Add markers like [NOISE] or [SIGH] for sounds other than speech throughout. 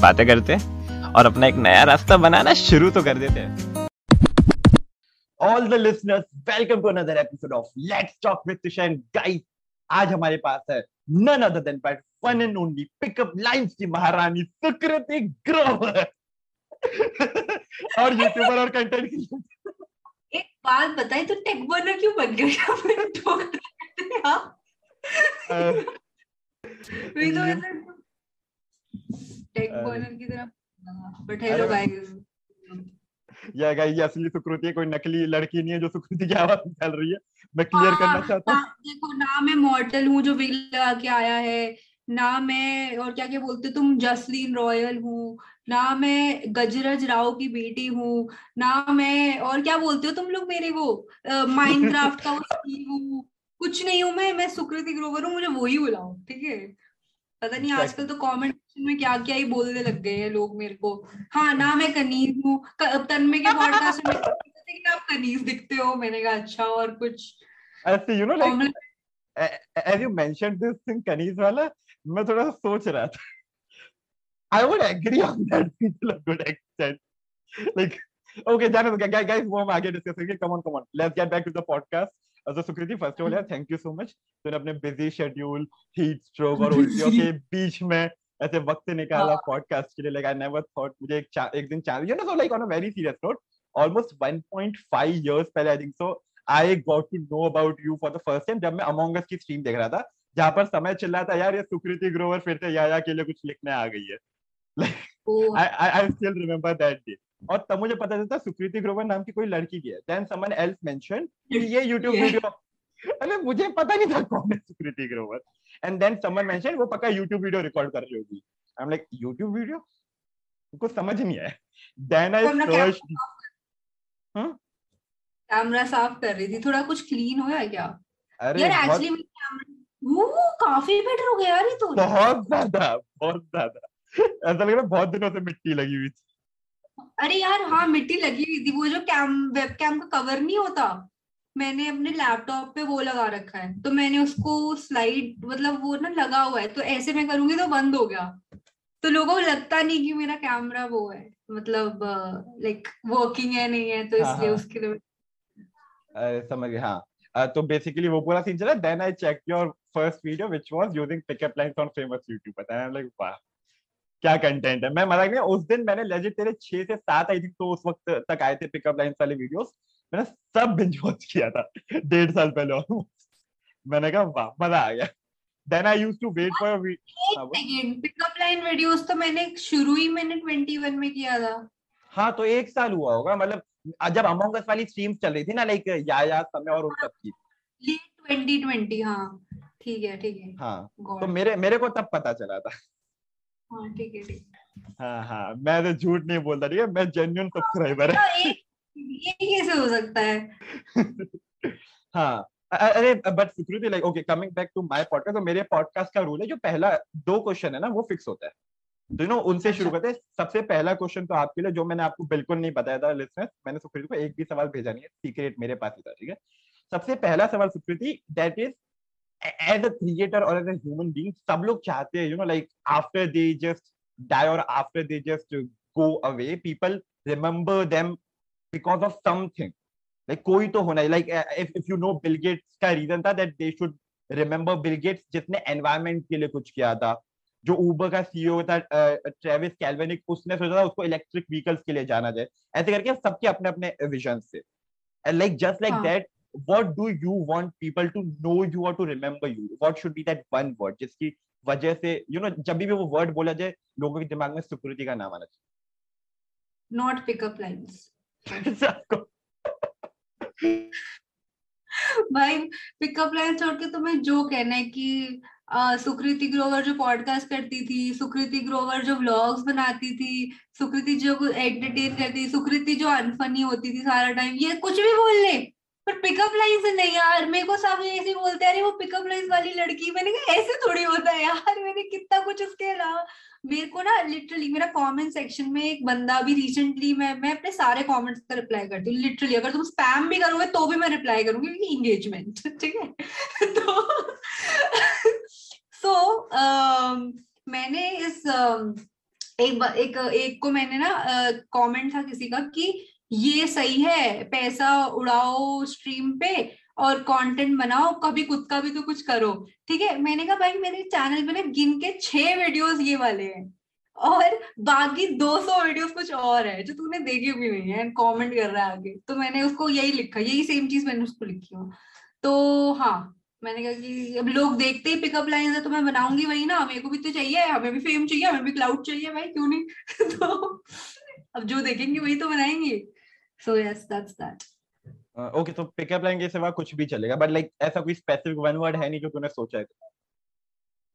बातें करते और अपना एक नया रास्ता बनाना शुरू तो कर देते हैं all the listeners welcome to another episode of let's talk with tushar guys आज हमारे पास है none other than but one and only pickup lines की महारानी सुकृति ग्रोवर और यूट्यूबर और कंटेंट क्रिएटर एक बात बताई तो टेक बर्नर क्यों बन गया की तरह। या गाइस ये असली सुकृति है कोई नकली लड़की नहीं है जो सुकृति की आवाज़ निकाल रही है। मैं क्लियर करना चाहता हूँ। देखो ना मैं मॉर्टल हूँ जो विग लगा के आया है ना मैं और क्या क्या बोलते तुम जसलीन रॉयल हूँ ना मैं गजरज राव की बेटी हूँ ना मैं और क्या बोलते हो तुम लोग मेरे वो माइनक्राफ्ट का [LAUGHS] हूँ। कुछ नहीं हूँ मैं मैं सुकृति ग्रोवर हूँ मुझे वही बुलाओ ठीक है? पता नहीं आजकल तो कमेंट में क्या क्या ही बोलने लग गए हैं लोग मेरे को। हाँ ना मैं कनीज हूँ। तन्मय के पॉडकास्ट में आप कनीज दिखते हो? मैंने कहा अच्छा और कुछ ऐसे you know like as you mentioned this thing कनीज वाला मैं थोड़ा सोच रहा था। I would agree on that [LAUGHS] to a good extent. Like okay जाने दो guys guys वो हम आगे डिस्कस करेंगे। Come on come on. Let's get back to the podcast. तो सुकृति फ़र्स्ट ऑफ़ ऑल यार थैंक यू सो मच तूने अपने बिज़ी शेड्यूल हीट स्ट्रोक और [LAUGHS] उल्टियों के [LAUGHS] बीच में ऐसे वक्त निकाला हाँ। पॉडकास्ट के लिए लाइक आई नेवर थॉट मुझे एक एक दिन chance you know so like on a very serious note almost 1.5 years पहले I think so I got to know about you for the first time जब मैं अमोंग अस की stream देख रहा था जहाँ पर समय चिल्ला था यार ये सुकृति ग्रोवर फिर से याया के लिए कुछ लिखने आ गई है। I I I still remember that और तब मुझे पता चलता सुकृति ग्रोवर नाम की कोई लड़की की है। देन समवन एल्स मेंशन कि ये YouTube वीडियो अरे मुझे पता नहीं था कौन है Sukriti Grover. And then someone mention वो पक्का YouTube वीडियो रिकॉर्ड कर रही होगी। I am like YouTube video कुछ समझ नहीं आया। देन आई सर्च कैमरा साफ़ कर रही थी। थोड़ा कुछ क्लीन हो गया क्या? अरे यार एक्चुअली वो काफ़ी बेटर हो गया यार ये तो। बहुत ज़्यादा बहुत ज़्यादा। ऐसा लग रहा बहुत दिनों से मिट्टी लगी हुई थी। अरे यार हाँ मिट्टी लगी हुई थी। वो जो कैम वेबकैम का कवर नहीं होता मैंने अपने लैपटॉप पे वो लगा रखा है। तो मैंने उसको स्लाइड मतलब वो ना लगा हुआ है। तो ऐसे मैं करूँगी तो बंद हो गया। तो लोगों को लगता नहीं कि मेरा कैमरा वो है। मतलब लाइक वर्किंग है नहीं है तो हाँ, इसलिए हाँ। उसके लिए अरे समझ गया। हाँ। तो बेसिकली वो पूरा सीन चला। Then I check your first video which was using pickup lines on famous YouTuber and like वाह क्या कंटेंट है? मैं मज़ाक नहीं उस दिन मैंने लेजिट तेरे 6 से 7 आई थिंक तो उस वक्त तक आए थे पिकअप लाइंस वाले वीडियोस मैंने सब बिंज वॉच किया था डेढ़ साल पहले almost. मैंने कहा वाह मज़ा आ गया। Then I used to wait for हाँ, वो- सेकंड पिकअप लाइन वीडियोस तो मैंने शुरू ही मैंने 21 में किया था। हाँ तो एक साल हुआ होगा मतलब जब अमोंग अस वाली स्ट्रीम्स चल रही थी ना लाइक याया समय और उन सब की। लेट 2020 हाँ। ठीक है ठीक है। हाँ तो मेरे मेरे को तब पता चला था। हाँ ठीक है ठीक है। हाँ हाँ मैं तो झूठ नहीं बोलता ठीक है? मैं जेन्यून सब्सक्राइबर है। तो एक ये कैसे हो सकता है? [LAUGHS] हाँ अरे but Sukriti like okay coming back to my podcast तो मेरे पॉडकास्ट का रूल है जो पहला दो क्वेश्चन है ना वो फिक्स होता है। तो यू नो उनसे शुरू अच्छा। करते हैं। सबसे पहला क्वेश्चन तो आपके लिए जो मैंने आपको बिल्कुल नहीं बताया था लिसनर्स मैंने सुकृति को एक भी सवाल भेजा नहीं है सीक्रेट मेरे पास ही था ठीक है? सबसे पहला सवाल Sukriti that is as a creator और एज अ ह्यूमन बीइंग सब लोग चाहते हैं you know like after they just die or after they just go away people remember them because of something. Like koi to hona like eh, if, if you know bill gates ka reason tha that they should remember bill gates jisne environment ke liye kuch kiya tha जो Uber का CEO था eh, Travis Kalanick उसने सोचा था उसको electric vehicles के लिए जाना जाए। ऐसे करके सबके अपने अपने विजन से like just like that what do you want people to know you और to remember you what should be that one word जिसकी वजह से यू नो जब भी वो वर्ड बोला जाए लोगों के दिमाग में सुकृति का नाम आना चाहिए। नॉट पिकअप लाइन्स सबको भाई पिकअप लाइन छोड़ के तो मैं जो कहना है कि सुकृति ग्रोवर जो पॉडकास्ट करती थी, सुकृति ग्रोवर जो व्लॉग्स बनाती थी, सुकृति जो एंटरटेन करती थी, सुकृति जो अनफनी होती थी सारा टाइम ये कुछ भी बोल ले। पर पिकअप लाइन नहीं यार मेरे को सब ऐसे बोलते अरे वो पिकअप लाइन वाली लड़की मैंने कहा ऐसे थोड़ी होता है यार मैंने कितना कुछ उसके अलावा मेरे को ना लिटरली मेरा कमेंट सेक्शन में एक बंदा भी रिसेंटली मैं मैं अपने सारे कमेंट्स का रिप्लाई करती हूँ लिटरली अगर तुम स्पैम भी करोगे तो भी मैं रिप्लाई करूँगी क्योंकि इंगेजमेंट [LAUGHS] ठीक है? [LAUGHS] तो सो so, uh, मैंने इस uh, एक एक एक को मैंने ना कमेंट uh, था किसी का कि ये सही है, पैसा उड़ाओ स्ट्रीम पे और कंटेंट बनाओ, कभी खुद का भी तो कुछ करो। ठीक है, मैंने कहा, भाई, मेरे चैनल पे ना गिन के छह वीडियोस ये वाले हैं और बाकी 200 वीडियोस कुछ और है, जो तूने देखे भी नहीं है कमेंट कर रहा है आगे। तो मैंने उसको यही लिखा, यही सेम चीज़ मैंने उसको लिखी हूँ तो हाँ मैंने कहा कि अब लोग देखते ही पिकअप लाइन है तो मैं बनाऊँगी वही ना, मेरे को भी तो चाहिए, हमें भी फेम चाहिए, हमें भी क्लाउड चाहिए, भाई, क्यों नहीं? [LAUGHS] तो अब जो देखेंगे वही तो बनाएँगे। So yes that's that okay तो पिकअप लाइन के सिवा कुछ भी चलेगा बट लाइक ऐसा कोई स्पेसिफिक वन वर्ड है नहीं जो तूने सोचा है?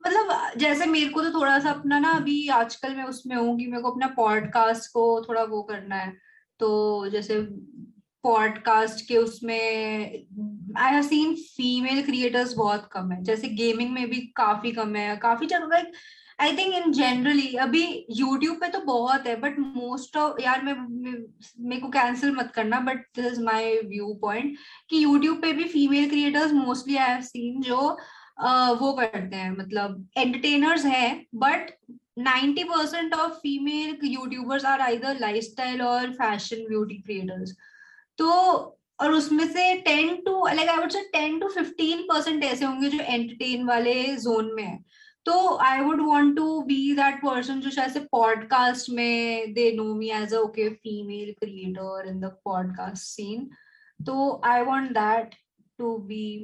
मतलब जैसे मेरे को तो थोड़ा सा अपना ना अभी आजकल मैं उसमें हूँ कि मेरे को अपना पॉडकास्ट को थोड़ा वो करना है। तो जैसे पॉडकास्ट के उसमें I have seen female creators बहुत कम है। जैसे गेमिंग में भी काफ़ी कम है। काफ़ी जगह आई थिंक इन जनरली अभी यूट्यूब पे तो बहुत है बट मोस्ट ऑफ़ यार मैं मेरे को कैंसिल मत करना but this is my view point कि यूट्यूब पे भी female creators mostly I have seen जो वो करते हैं मतलब एंटरटेनर्स हैं but 90 percent of female YouTubers are either lifestyle और फ़ैशन ब्यूटी क्रिएटर्स तो और उसमें से ten to like I would say 10 to 15 percent ऐसे होंगे जो एंटरटेन वाले जोन में है। तो I would want to be that person जो शायद पॉडकास्ट में they know me as okay female creator in the podcast scene तो I want that to be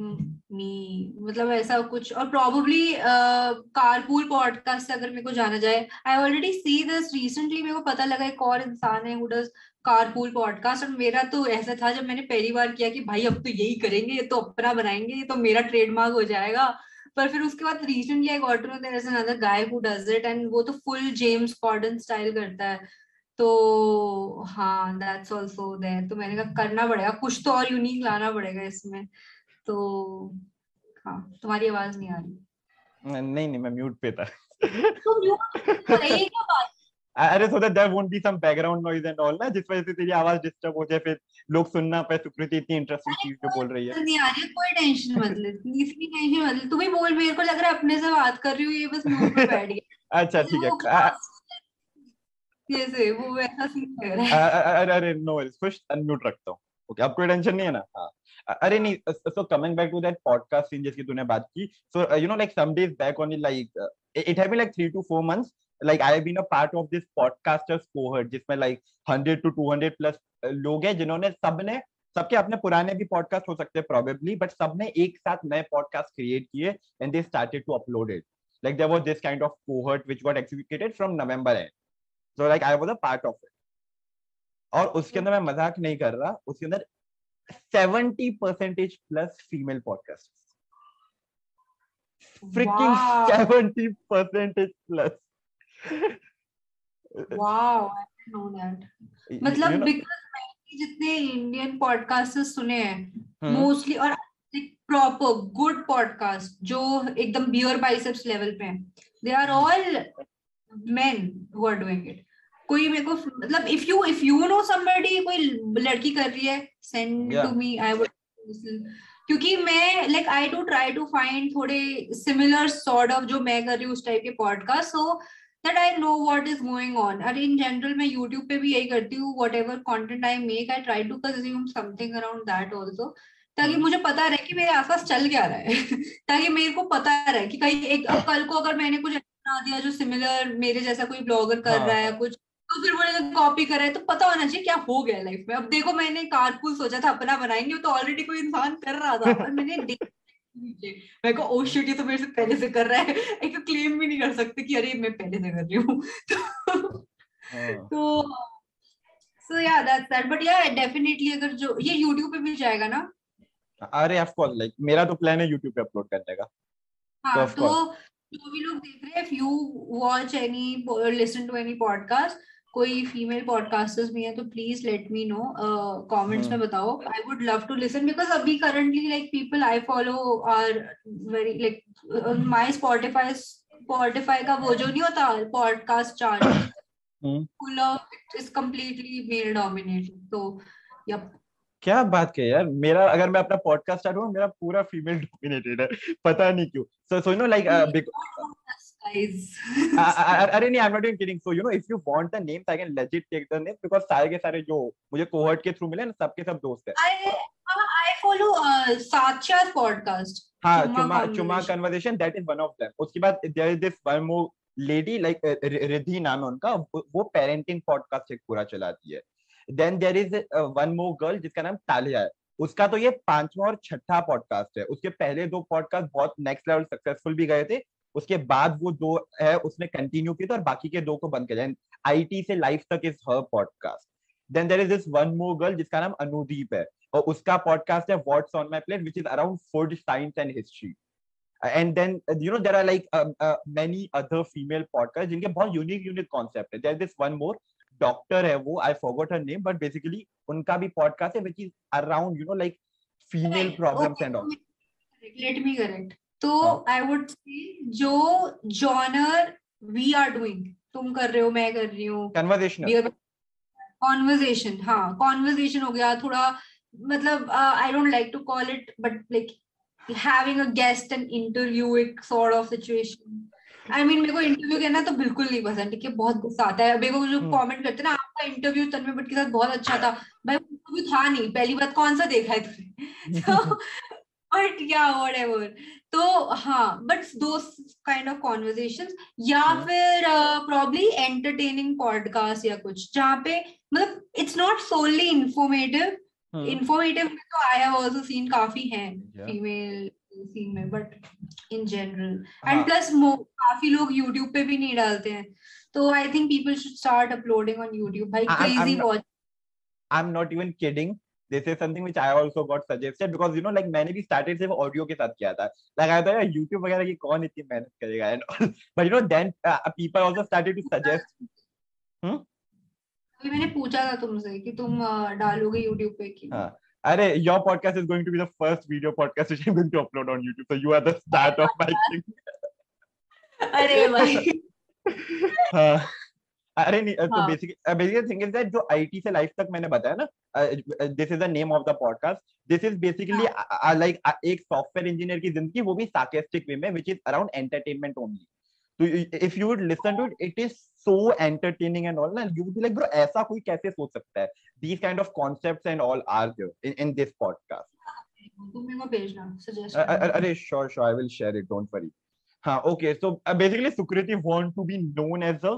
me मतलब ऐसा कुछ, और प्रोबेबली कारपूल पॉडकास्ट से अगर मेरे को जाना जाए I already see this recently मेरे को पता लगा एक और इंसान है हु डज कारपूल पॉडकास्ट और मेरा तो ऐसा था जब मैंने पहली बार किया कि भाई, अब तो यही करेंगे, ये तो अपना बनाएँगे, ये तो मेरा ट्रेडमार्क हो जाएगा। पर फिर उसके बाद recently I got know there is another guy who does it and वो तो फुल जेम्स कॉर्डन स्टाइल करता है। तो हाँ दैट्स आल्सो देयर तो मैंने कहा करना पड़ेगा। कुछ तो और यूनिक लाना पड़ेगा इसमें। तो हाँ तुम्हारी आवाज़ नहीं आ रही। नहीं नहीं मैं म्यूट पे था। तो म्यूट रहेगा बात अरे so that there won't be some background noise and all ना जिस वजह से तेरी आवाज़ डिस्टर्ब हो जाए फिर लोग सुनना पाए सुकृति इतनी इंटरेस्टिंग चीज़ जो बोल रही है। नहीं आ रही कोई टेंशन मत ले इसकी टेंशन मत ले। तू भी बोल मेरे को लग रहा है अपने से बात कर रही हूँ ये बस मुँह पे [LAUGHS] बैठ गया। अच्छा ठीक है। जैसे वो वैसा सीन रहा है। अरे अरे नो वरीज खुश अनम्यूट रखता हूँ। ओके कोई टेंशन नहीं है ना? हाँ। अरे नहीं so coming back to that podcast scene जिसकी तूने बात की so you know like some days back on like it have been like 3 to 4 months like I been a part of this podcasters cohort जिसमें like hundred to two hundred plus लोग हैं जिन्होंने सबने सबके अपने पुराने भी पॉडकास्ट हो सकते हैं प्रोबेबली बट सबने एक साथ नए पॉडकास्ट क्रिएट किए and they started to upload it like there was this kind of cohort which what executed from November and so like I was a part of it और उसके अंदर मैं मज़ाक नहीं कर रहा उसके अंदर seventy percentage plus female podcast freaking seventy percentage plus I know that You- मतलब you know- बिकॉज़ मैंने जितने इंडियन सुने हैं हम्म, मोस्टली और प्रॉपर गुड पॉडकास्ट जो एकदम बियर बाइसेप्स लेवल पे हैं they are all men who are doing it कोई मेरे को मतलब if you if you know somebody कोई लड़की कर रही है send Yeah. To me I would क्योंकि मैं like I do try to find थोड़े सिमिलर सॉर्ट ऑफ़ जो मैं कर रही हूँ उस टाइप के podcast so that I know what is going on और इन जनरल मैं यूट्यूब पे भी यही करती हूँ what ever content I make I try to consume something around that also ताकि हम्म। मुझे पता रहे कि मेरे आसपास चल क्या रहा है [LAUGHS] ताकि मेरे को पता रहे कि कहीं एक अब कल को अगर मैंने कुछ बना दिया जो सिमिलर मेरे जैसा कोई ब्लॉगर कर हाँ, रहा है हाँ। कुछ तो फिर वो कॉपी कर रहा है तो पता होना चाहिए क्या हो गया लाइफ में अब देखो मैंने कारपूल सोचा था अपना बनाएँगे तो ऑलरेडी कोई इंसान कर रहा था और मैंने [LAUGHS] मैं को ओ शिट ये तो मेरे से पहले से कर रहा है। एक क्लेम भी नहीं कर सकते कि अरे मैं पहले से कर रही हूँ। [LAUGHS] तो हाँ। तो so yeah that's that but yeah definitely अगर जो ये YouTube पे भी जाएगा ना? अरे ऑफ़ कोर्स लाइक मेरा तो प्लान है YouTube पे अपलोड करने का। हाँ तो जो भी लोग देख रहे हैं if you watch any listen to any podcast कोई फीमेल पॉडकास्टर्स भी हैं तो please let me know comments में हम्म। बताओ. I would love to listen because अभी currently like people I follow are very like my Spotify Spotify का वो जो नहीं होता podcast chart. Full of is completely male dominated तो yup क्या बात कही यार। मेरा अगर मैं अपना पॉडकास्ट स्टार्ट करूँ मेरा पूरा फीमेल डोमिनेटेड है। पता नहीं क्यों। So so you know like guys [LAUGHS] अरे नहीं I not even kidding. So you know if you want the names I can legit take the names because सारे के सारे जो मुझे कोहर्ट के थ्रू मिले ना सबके सब दोस्त है। I uh, I follow uh, Satya's podcast. हाँ चुमा चुमा Conversation. Conversation that is one of them उसके बाद there is this one more lady like Riddhi नाम है उनका वो- वो पेरेंटिंग पॉडकास्ट एक पूरा चलाती है। Then there is one more girl जिसका नाम तालिया है। उसका तो ये पांचवा और छठा पॉडकास्ट है। उसके पहले दो पॉडकास्ट बहुत नेक्स्ट लेवल सक्सेसफुल भी गए थे। उसके बाद वो दो है उसने कंटिन्यू किया था और बाकी के दो को बंद किया। आईटी से लाइफ तक is her podcast then there is this one more girl जिसका नाम अनुदीप है। और उसका पॉडकास्ट है what's on my plate which is around food science and history and then you know there are like um, uh, many other female podcasts जिनके बहुत unique unique concept है। Is this one more doctor है वो I forgot her name but basically उनका भी podcast है which is around you know like female problems and all Let me correct. तो. I would say जो genre we are doing, तुम कर रहे हो मैं कर रही हूँ। कॉन्वर्जेशन हाँ कॉन्वर्जेशन हो गया थोड़ा मतलब I don't like to call it but like having a guest and interview एक sort of situation I mean मेरे को इंटरव्यू करना तो बिल्कुल नहीं पसंद ठीक है बहुत गुस्सा आता है। मेरे को जो हम्म। कमेंट करते हैं ना आपका इंटरव्यू तन्मय भट्ट के साथ बहुत अच्छा था। भाई इंटरव्यू था नहीं पहली बात कौन सा देखा है तुमने [LAUGHS] तो बट या व्हाटएवर तो हाँ बट दो काइंड ऑफ़ कॉन्वर्जेशंस या हम्म। फिर प्रॉब्ली एंटरटेनिंग पॉडकास्ट या कुछ जहाँ पे मतलब it's not solely informative Hmm. Informative में तो आई हैव आल्सो सीन काफ़ी हैं फीमेल सीन में बट इन जनरल हाँ. एंड प्लस काफ़ी लोग यूट्यूब पे भी नहीं डालते हैं तो I think people should start uploading on YouTube भाई crazy watch I'm not even kidding. This is something which I also got suggested because you know like मैंने भी started सिर्फ़ ऑडियो के साथ किया था like I thought YouTube वगैरह की कौन इतनी मेहनत करेगा and all but you know then uh, people also started to suggest अभी मैंने पूछा था तुमसे कि तुम अ, डालोगे यूट्यूब पे कि हाँ. अरे your podcast is going to be the first video podcast which I'm going to upload on YouTube so you are the start of my thing अरे भाई हाँ. अरे नहीं तो. Basically basically thing is that जो आईटी से life तक मैंने बताया ना this is the name of the podcast this is basically like एक सॉफ्टवेयर इंजीनियर की ज़िंदगी वो भी सार्केस्टिक वे में which is around entertainment only तो if you would listen to it it is so entertaining and all ना you would be like bro ऐसा कोई कैसे सोच सकता है? These kind of concepts and all are there in this podcast अरे sure sure I will share it don't worry हाँ okay so uh, basically Sukriti want to be known as a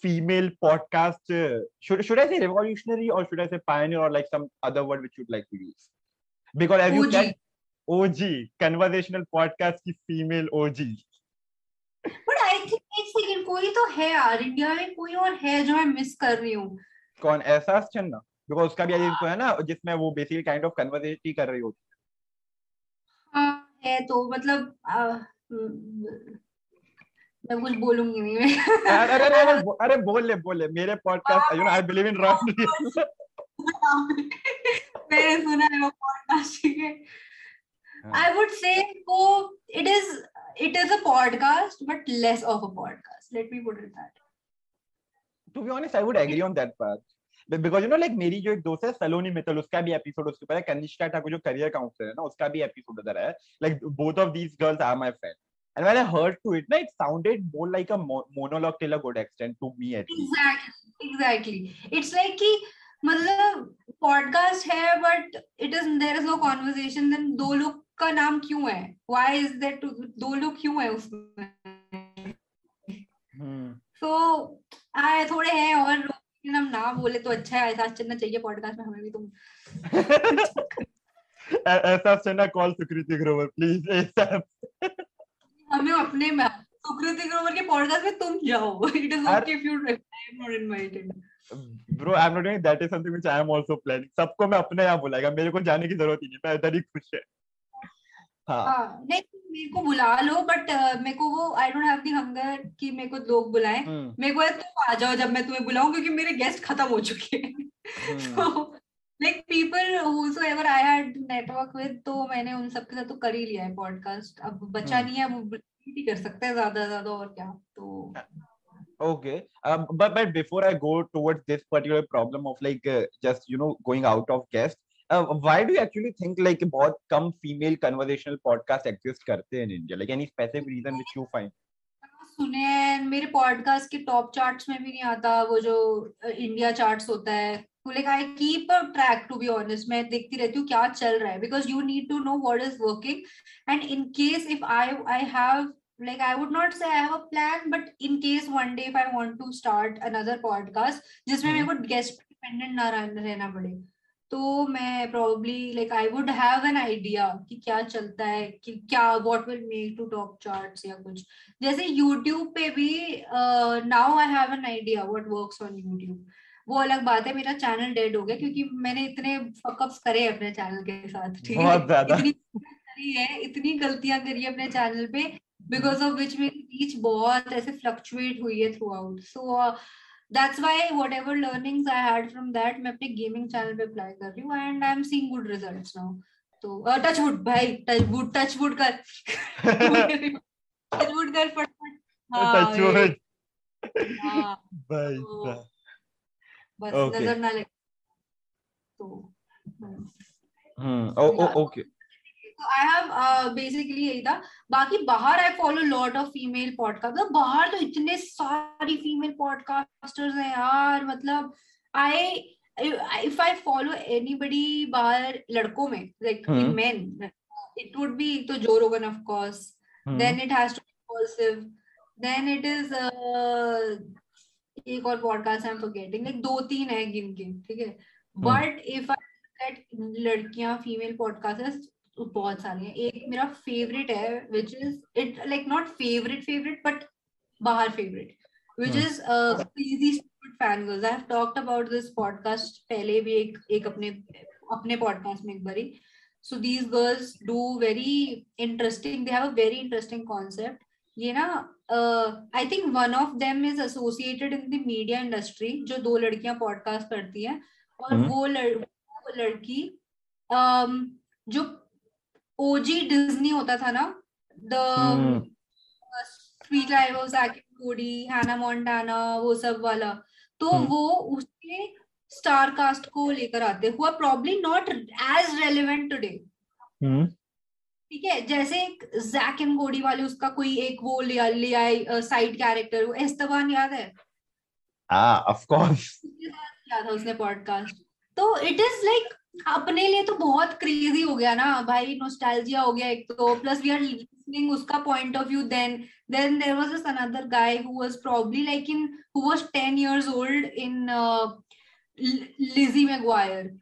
female podcast uh, should should I say revolutionary or should I say pioneer or like some other word which you'd like to use because as you said OG conversational podcast की female OG but I think एक second कोई तो है यार India में कोई और है जो मैं मिस कर रही हूँ कौन एहसास चन्ना बिकॉज़ उसका भी तो है ना जिसमें वो बेसिकली काइंड ऑफ़ कन्वर्सेशन ही कर रही होती हाँ है तो मतलब अ, हम्म, मैं कुछ बोलूँगी नहीं मैं। अरे अरे अरे अरे, बोल ले बोल ले। मेरे podcast you know I believe in rock मैंने सुना है वो पॉडकास्ट ठीक है। आई वुड से वो it is it is a podcast but less of a podcast let me put it that to be honest I would agree on that part because you know like मेरी जो एक दोस्त है सलोनी मित्तल उसका भी episode उसके ऊपर है कनिष्का ठाकुर जो करियर काउंसलर है ना उसका भी एपिसोड उधर है। Like both of these girls are my friend and when i heard to it it sounded more like a mo- monologue till a good extent to me at least. Exactly exactly it's like कि मतलब podcast है but it is there is no conversation then दो लोग का नाम क्यों है? Why is that दो लोग क्यों है उसमें? hmm. तो आए थोड़े हैं और हम ना बोले तो अच्छा है ऐसा चलना चाहिए पॉडकास्ट में हमें भी [LAUGHS] तुम ऐसा चन्ना call Sukriti Grover please ASAP. हमें अपने सुकृति ग्रोवर के पॉडकास्ट में तुम जाओ it is okay if you I am not invited bro i'm not doing that is something which i am also planning. सबको मैं अपने यहाँ बुलाएगा। मेरे को जाने की ज़रूरत ही नहीं। मैं इधर ही खुश है। हाँ। हाँ नहीं मेरे को बुला लो बट मेरे को वो I don't have the hunger कि मेरे को लोग बुलाएँ। हम्म, मेरे को तुम आ जाओ जब मैं तुम्हें बुलाऊं क्योंकि मेरे गेस्ट खत्म हो चुके हैं। हम्म, [LAUGHS] तो like people whosoever I had network with तो मैंने उन सबके साथ तो कर ही लिया है पॉडकास्ट अब बचा हम्म। नहीं है वो भी कर सकते हैं ज़्यादा ज़्यादा और क्या तो Okay, um, but but before I go towards this particular problem of like uh, just you know going out of guest, uh, why do you actually think like बहुत कम female conversational podcast exist करते हैं in India? Like any specific reason which you find? सुने हैं मेरे podcast के top charts में भी नहीं आता वो जो इंडिया चार्ट्स होता है like I keep a track to be honest मैं देखती रहती हूँ क्या चल रहा है because you need to know what is working and in case if I I have like i would not say i have a plan but in case one day if i want to start another podcast जिसमें मेरे को guest dependent ना रह- रहना पड़े तो मैं probably like I would have an idea कि क्या चलता है कि क्या what will make to top charts या कुछ जैसे YouTube पे भी now I have an idea what works on YouTube वो अलग बात है मेरा चैनल डेड हो गया क्योंकि मैंने इतने फकअप्स करे अपने चैनल के साथ ठीक है? इतनी करी है इतनी गलतियाँ करी अपने चैनल पे बिकॉज़ ऑफ़ विच मेरी रीच बहुत ऐसे फ्लक्चुएट हुई है throughout so that's why whatever learnings I had from that मैं अपने गेमिंग चैनल पे अप्लाई कर रही हूँ and I am seeing good results now तो टच वुड भाई टच वुड टच वुड कर। [LAUGHS] टच वुड कर फटफट। हाँ, Touch wood. हाँ, [LAUGHS] भाई तो। बस Okay. नज़र ना लगे तो हम्म। Hmm. Oh, oh, तो आई हैव बेसिकली यही था बाकी बाहर I follow lot of female podcast मतलब बाहर तो इतने सारी फीमेल पॉडकास्टर्स हैं यार मतलब I if I follow anybody बाहर लड़कों में like in hmm. Men it would be तो Joe Rogan of course then it has to be impulsive then it is uh, एक और podcast I am forgetting like दो तीन है गिन गिन ठीक है? बट इफ़ आई लड़कियाँ फीमेल पॉडकास्टर्स तो बहुत सारी हैं। एक मेरा फेवरेट है which is it like not favourite favourite but बाहर favourite which is a crazy stupid fan girls I have talked about this podcast पहले भी एक एक अपने अपने पॉडकास्ट में एक बारी। So these girls do very interesting they have a very interesting concept ये ना I think one of them is associated in the media industry जो दो लड़कियाँ पॉडकास्ट करती हैं और हम्म। वो लड़, वो लड़की um, जो ओजी डिज्नी होता था ना the hmm. Sweet life of Jack Cody Hannah Montana वो सब वाला तो हम्म। वो उसके स्टार कास्ट को लेकर आते हुआ probably not as relevant today. ठीक है जैसे एक जैक एंड कोडी वाले उसका कोई एक वो ले ले आए साइड कैरेक्टर वो एस्तबान याद है? of course. उसके साथ था उसने पॉडकास्ट तो इट इज़ लाइक अपने लिए तो बहुत क्रेजी हो गया ना भाई नोस्टैल्जिया हो गया एक तो। प्लस वी आर लिसनिंग उसका point of view then then there was this another guy who was probably like in who was 10 years old in Lizzie McGuire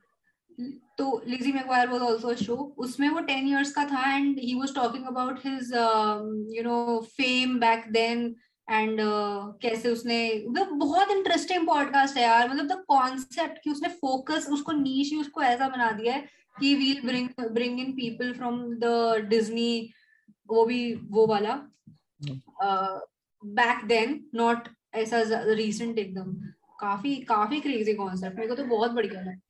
तो Lizzie McGuire was also a show उसमें वो 10 years का था and he was talking about his you know fame back then and कैसे उसने मतलब बहुत interesting podcast है यार। मतलब द कॉन्सेप्ट कि उसने फोकस उसको नीश ही उसको ऐसा बना दिया है कि we'll bring bring in people from the Disney वो भी वो वाला बैक देन नॉट ऐसा रीसेंट एकदम। काफ़ी काफ़ी क्रेजी कॉन्सेप्ट मेरे को तो बहुत बढ़िया लगा। तो Hmm.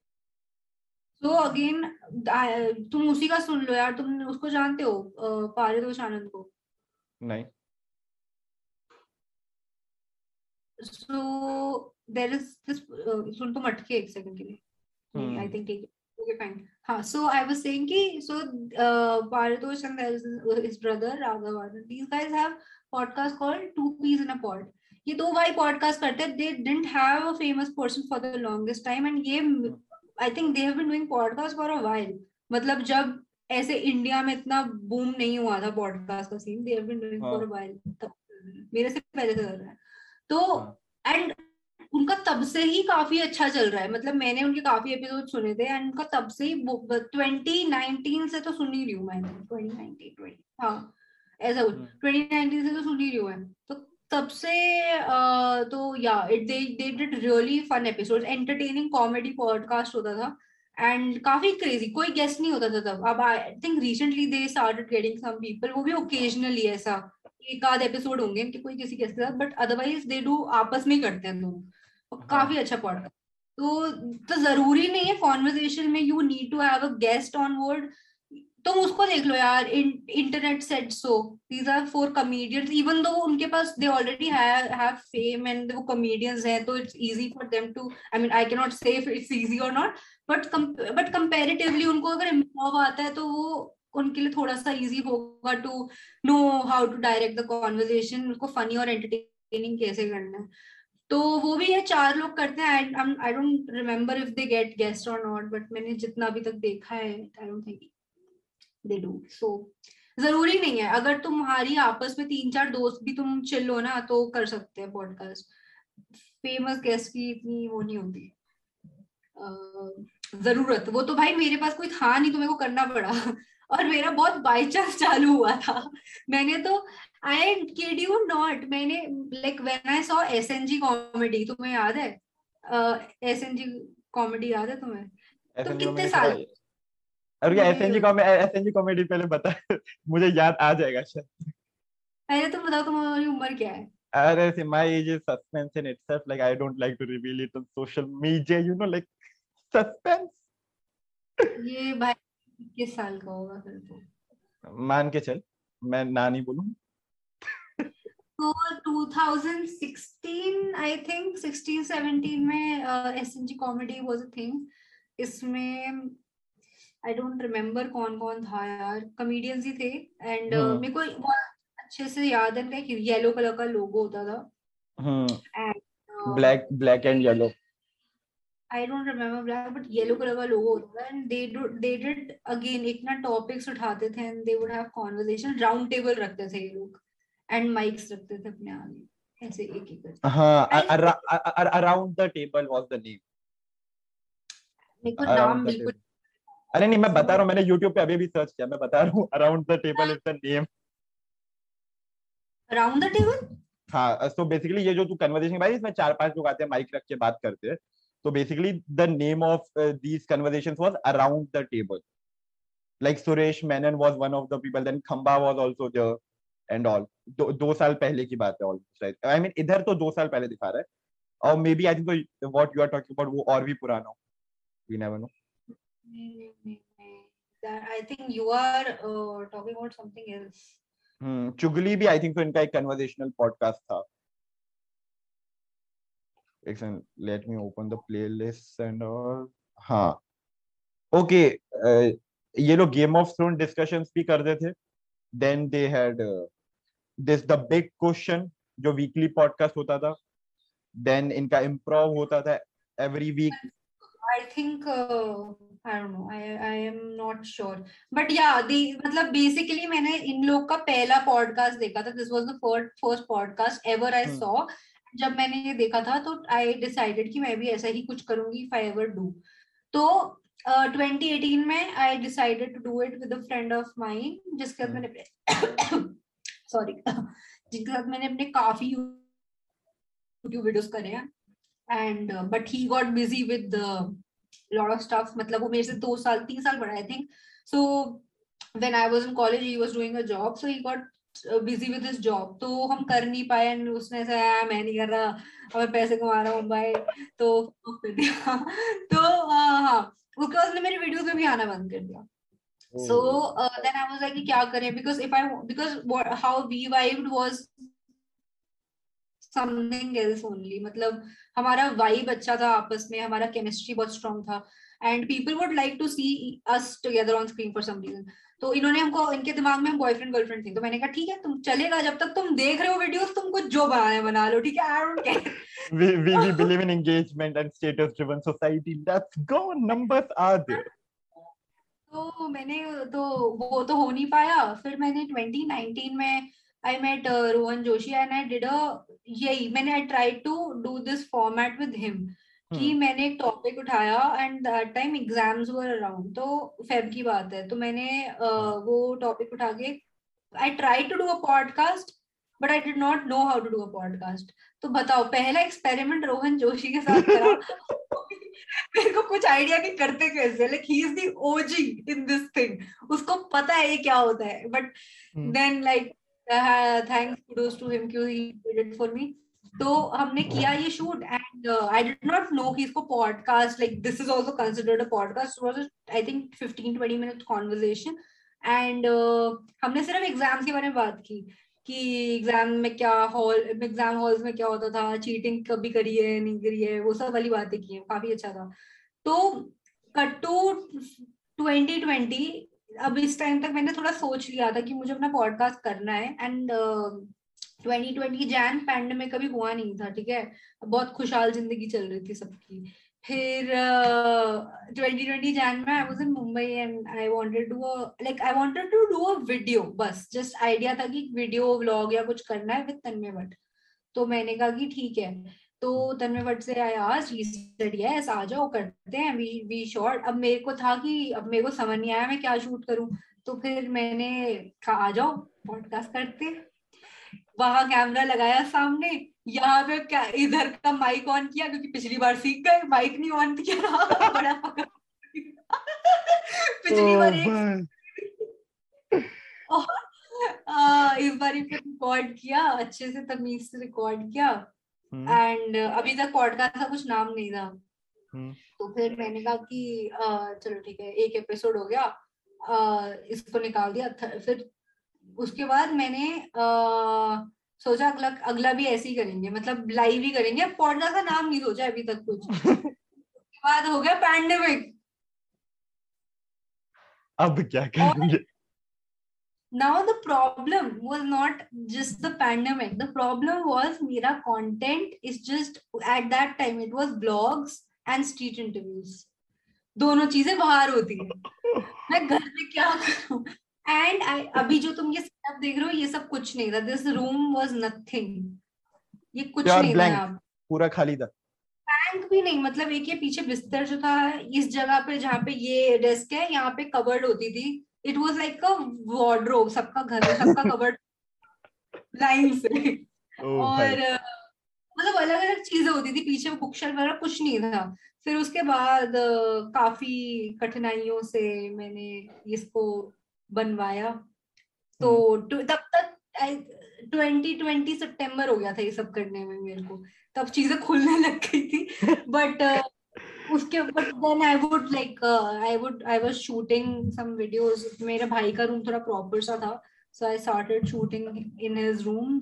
तो अगेन तुम उसी का सुन लो यार तुम उसको जानते हो पारितोष आनंद को? नहीं. सो देयर इज़ दिस सुन तुम अटके एक सेकंड के लिए. आई थिंक ओके फाइन हाँ। सो आई वाज सेइंग कि so Paritosh and their his brother Raghav Anand these guys have podcast called two peas in a pod ये दो भाई पॉडकास्ट करते हैं they didn't have a famous person for the longest time and ये I think they have been doing podcast for a while मतलब जब ऐसे India में इतना बूम नहीं हुआ था पॉडकास्ट का scene they have been doing for a while मेरे से पहले से कर रहा है। तो एंड उनका तब से ही काफ़ी अच्छा चल रहा है। मतलब मैंने उनके काफ़ी एपिसोड सुने थे एंड उनका तब से ही ट्वेंटी नाइनटीन से तो सुन ही रही हूँ मैं। ट्वेंटी नाइनटीन ट्वेंटी हाँ ऐसा कुछ। ट्वेंटी नाइनटीन से तो सुन ही रही हूँ तो तब से तो या it they they did really fun episode entertaining comedy podcast होता था एंड काफ़ी क्रेजी कोई गेस्ट नहीं होता था तब। अब I think recently they started getting some people वो भी ओकेजनली ऐसा एक आध एपिसोड होंगे कि कोई किसी गेस्ट के साथ बट अदरवाइज़ दे डू आपस में करते हैं दोनों हाँ। काफ़ी अच्छा पॉडकास्ट तो तो ज़रूरी नहीं है कॉन्वर्जेशन में you need to have a guest on board तुम उसको देख लो यार internet set so these are for comedians even though उनके पास they already have fame and वो कॉमेडियंस हैं तो it's easy for them to I mean I can not say it's easy और नॉट बट बट कंपैरेटिवली उनको अगर improve आता है तो वो उनके लिए थोड़ा सा इजी होगा to know how to direct the conversation उनको फनी और एंटरटेनिंग कैसे करना है। तो वो भी है, चार लोग करते हैं I don't remember if they get guest और नॉट बट मैंने जितना अभी तक देखा है I don't think they do so ज़रूरी नहीं है। अगर तुम्हारी आपस में तीन चार दोस्त भी तुम चिल हो ना तो कर सकते हैं पॉडकास्ट फ़ेमस गेस्ट की इतनी वो नहीं होती। ज़रूरत। वो तो भाई मेरे पास कोई था नहीं तो मेरे को करना पड़ा। और मेरा बहुत बाई चांस चालू हुआ था। मैंने तो आई केड यू नॉट मैंने like when I saw SNG comedy तुम्हें याद है? एसएनजी कॉमेडी याद है तुम्हें? तो कितने साल अरे एसएनजी कॉमेडी एसएनजी कॉमेडी पहले बता मुझे याद आ जाएगा शायद। पहले तुम बताओ तुम्हारी उम्र क्या है? अरे see my age is suspense in itself like I don't like to reveal it on social media you know like suspense ये भाई किस साल का होगा फिर तो। मान के चल मैं ना नहीं बोलूँ। तो 2016 आई थिंक 16 17 में SNG comedy was a thing इसमें आई डोंट रिमेम्बर कौन कौन था यार। कॉमेडियंस ही थे। And uh, hmm. मेरे को बहुत अच्छे से याद है कि येलो कलर का लोगो होता था। Black black and yellow I don't remember black but yellow colour का लोगो होता था। And they they did again एक ना टॉपिक्स उठाते थे and they would have conversation round table रखते थे ये लोग। एंड माइक्स रखते थे अपने आगे। ऐसे एक एक हाँ around the table was the name मेरे को नाम बिल्कुल अरे नहीं मैं बता रहा हूँ मैंने YouTube पे अभी भी सर्च किया मैं बता रहा हूँ around the table is the name around the table हाँ सो बेसिकली ये जो तू कन्वर्सेशन भाई इसमें चार पाँच लोग आते हैं माइक रख के बात करते हैं तो basically the name of these conversations was around the table like Suresh Menon was one of the people then Khamba was also there and all. दो, दो साल पहले की बात है ऑलमोस्ट राइट आई मीन इधर तो दो साल पहले दिखा रहा है और maybe I think what you are talking about वो और भी पुराना हो। We never know I think you are uh, talking about something. Hmm. चुगली भी आई थिंक तो इनका एक कन्वर्सेशनल पॉडकास्ट था एक second let me open the playlist and all हाँ ओके ये लोग गेम ऑफ़ थ्रोन डिस्कशंस भी करते थे then they had this the big question जो वीकली पॉडकास्ट होता था देन इनका इम्प्रोव होता था every week I think uh, I don't know. I I am not sure. But yeah, the मतलब basically मैंने इन लोग का पहला पॉडकास्ट देखा था. This was the first first podcast ever I hmm. saw. जब मैंने ये देखा था तो आई डिसाइडेड कि मैं भी ऐसा ही कुछ करूँगी इफ़ आई एवर डू तो uh, 2018 में I decided to do it with a friend of mine जिसके साथ hmm. मैंने सॉरी [COUGHS] [COUGHS] जिसके साथ मैंने अपने काफ़ी यूट्यूब वीडियोस करे हैं and but he got busy with lot of stuff मतलब वो मेरे से दो साल तीन साल बड़ा I think so when I was in college he was doing a job so he got busy with this job तो हम कर नहीं पाए एंड उसने ऐसा मैं नहीं कर रहा. और पैसे कमा रहा हूँ भाई तो [LAUGHS] तो हाँ. उसके बाद उसने मेरी वीडियोस में भी आना बंद कर दिया. So uh, then i was like क्या करें? Because if i because what how we vibed was something else only मतलब हमारा वाइब अच्छा था आपस में हमारा केमिस्ट्री बहुत स्ट्रॉन्ग था। And people would like to see us together on screen for some reason तो इन्होंने हमको इनके दिमाग में हम बॉयफ्रेंड गर्लफ्रेंड थी। तो मैंने कहा ठीक है तुम चलेगा जब तक तुम देख रहे हो वीडियोस तुम कुछ जो बनाने बना लो ठीक है? I don't care we we we [LAUGHS] believe in engagement and status driven society. Let's go numbers are there. तो मैंने तो वो तो हो नहीं पाया। फिर मैंने 2019 में I met Rohan Joshi and I did यही मैंने I try to do this format with him कि। मैंने एक टॉपिक उठाया and that time exams were around तो फेब की बात है तो मैंने uh, वो टॉपिक उठा के I try to do a podcast but I did not know how to do a podcast तो बताओ पहला एक्सपेरिमेंट रोहन जोशी के साथ करा मेरे को कुछ आइडिया नहीं करते कैसे like he is the OG in this thing उसको पता है क्या होता है but. Then like thanks kudos to him he did it for me तो हमने किया ये shoot and I did not know कि इसको podcast like this is also a podcast was I think 15 20 minute conversation and हमने सिर्फ़ exams के बारे में बात की, कि एग्ज़ाम में क्या हॉल एग्ज़ाम हॉल्स में क्या होता था चीटिंग कभी करी है, नहीं करी है, वो सब वाली बातें की है, काफ़ी अच्छा था। तो कट टू 2020 अब इस टाइम तक मैंने थोड़ा सोच लिया था कि मुझे अपना पॉडकास्ट करना है एंड ट्वेंटी ट्वेंटी जैन पैंडमिक कभी हुआ नहीं था, ठीक है? बहुत खुशहाल ज़िंदगी चल रही थी सबकी। फिर ट्वेंटी ट्वेंटी जैन में I was in Mumbai and I wanted to like I wanted to do a video बस। जस्ट आइडिया था कि वीडियो व्लॉग या कुछ करना है विद तन्मय भट्ट। तो मैंने कहा कि ठीक है। तो तन्मय भट्ट से आई आज ही सेड यस आ जाओ करते हैं वी वी शॉट अब मेरे को था कि अब मेरे को समझ नहीं आया मैं क्या शूट करूँ। तो फिर मैंने कहा आ जाओ पॉडकास्ट करते वहाँ कैमरा लगाया सामने यहाँ पे क्या इधर का माइक ऑन किया क्योंकि पिछली बार सीख गए माइक नहीं ऑन किया। था [LAUGHS] बड़ा पिछली बार एक [LAUGHS] और आ, इस बार रिकॉर्ड किया अच्छे से तमीज से रिकॉर्ड किया। हम्म, एंड अभी तक पॉडकास्ट का कुछ नाम नहीं था। हम्म, तो फिर मैंने कहा कि आ, चलो ठीक है एक एपिसोड हो गया। आ, इसको निकाल दिया। फिर उसके बाद मैंने सोचा अगला अगला भी ऐसे ही करेंगे। मतलब लाइव ही करेंगे। पॉडकास्ट का नाम नहीं सोचा अभी तक कुछ। [LAUGHS] उसके बाद हो गया पैंडेमिक अब क्या करेंगे? Now the problem was not just the pandemic the problem was mera content is just at that time it was blogs and street interviews दोनों चीज़ें बाहर होती है मैं घर में क्या करूँ एंड आई अभी जो तुम ये सेटअप देख रहे हो ये सब कुछ नहीं था दिस रूम वाज नथिंग ये कुछ नहीं था पूरा खाली था बैंक भी नहीं मतलब एक ये पीछे बिस्तर जो था इस जगह पे जहाँ पे ये डेस्क है यहाँ पे कवर्ड होती थी it was like a wardrobe सबका घर में सबका [LAUGHS] कवर्ड लाइन से। और मतलब अलग अलग चीज़ें होती थी पीछे बुक शेल्फ वगैरह कुछ नहीं था। फिर उसके बाद काफ़ी कठिनाइयों से मैंने इसको बनवाया। तो तब तक ट्वेंटी ट्वेंटी सितंबर हो गया था ये सब करने में मेरे को। तब चीज़ें खुलने लग गई थी। [LAUGHS] बट उसके but then I would like I would I was shooting some videos मेरे भाई का रूम थोड़ा प्रॉपर सा था so I started shooting in his room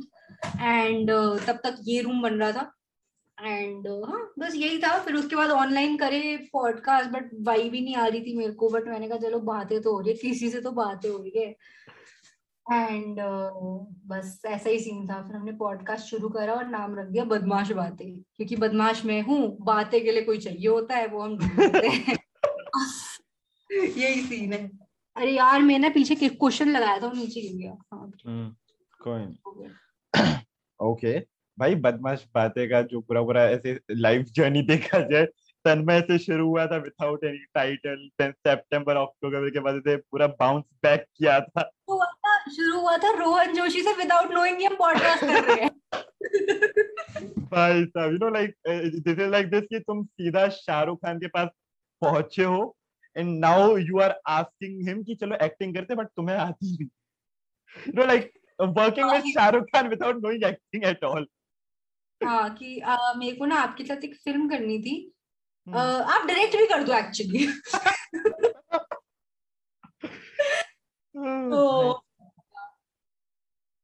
and तब तक ये रूम बन रहा था। एंड हाँ बस यही था। फिर उसके बाद ऑनलाइन करे पॉडकास्ट बट वाई भी नहीं आ रही थी मेरे को। बट मैंने कहा, चलो बातें तो हो रही है, किसी से तो बातें हो रही है। एंड बस ऐसा ही सीन था। फिर हमने पॉडकास्ट शुरू करा और नाम रख दिया बदमाश बातें। क्योंकि बदमाश मैं हूँ बातें के लिए कोई चाहिए होता है वो हम ढूंढते हैं। यही सीन है। अरे यार मैंने पीछे क्वेश्चन लगाया था वो नीचे गिर गया। हाँ। हम्म, कोई नहीं। ओके भाई बदमाश बातें का जो पूरा पूरा ऐसे लाइफ जर्नी देखा जाए तन्मय से शुरू हुआ था विदाउट एनी टाइटल देन सितंबर अक्टूबर के बाद से पूरा बाउंस बैक किया था। शुरू हुआ था रोहन जोशी से विदाउट नोइंग हम पॉडकास्ट कर रहे हैं। भाई साहब you know like this is like this कि तुम सीधा शाहरुख खान के पास पहुँचे हो and now you are asking him कि चलो एक्टिंग करते बट तुम्हें आती नहीं। You know like working with Shahrukh Khan without knowing acting at all हाँ कि मेरे को ना आपके साथ एक फ़िल्म करनी थी। अ, आप डायरेक्ट भी कर दो एक्चुअली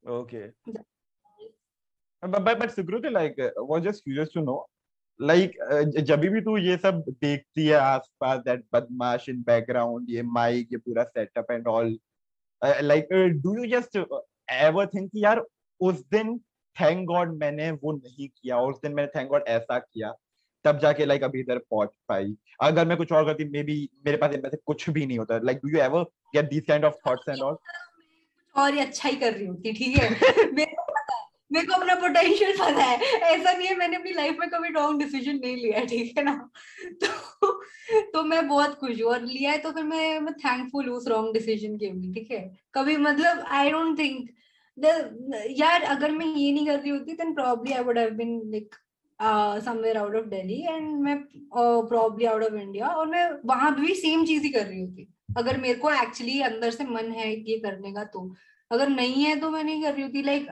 तो Okay. But but but Sukriti, like, uh, was just curious to know, like, uh, जब भी तू ये सब देखती है आसपास that बदमाश in background, ये mic, ये पूरा setup and all, uh, like, uh, do you just uh, ever think कि यार उस दिन thank God मैंने वो नहीं किया उस दिन मैंने thank God ऐसा किया तब जाके लाइक अभी इधर पहुँच पाई अगर मैं कुछ और करती मे बी मेरे पास इनमें से कुछ भी नहीं होता like do you ever get this kind of thoughts and all और ही अच्छा ही कर रही होती ठीक है? [LAUGHS] मेरे को पता है मेरे को अपना पोटेंशियल पता है। ऐसा नहीं है मैंने अपनी लाइफ में कभी रॉन्ग डिसीज़न नहीं लिया है ठीक है ना? [LAUGHS] तो तो मैं बहुत खुश हूँ और लिया है तो फिर मैं मैं थैंकफुल हूँ उस रॉन्ग डिसीज़न के लिए ठीक है? कभी मतलब आई डोंट थिंक यार अगर मैं ये नहीं कर रही होती then probably I would have been like somewhere out of Delhi and मैं प्रॉब्ली आउट ऑफ़ इंडिया और मैं वहाँ भी सेम चीज़ ही कर रही होती। अगर मेरे को एक्चुअली अंदर से मन है ये करने का तो। अगर नहीं है तो मैं नहीं कर रही होती like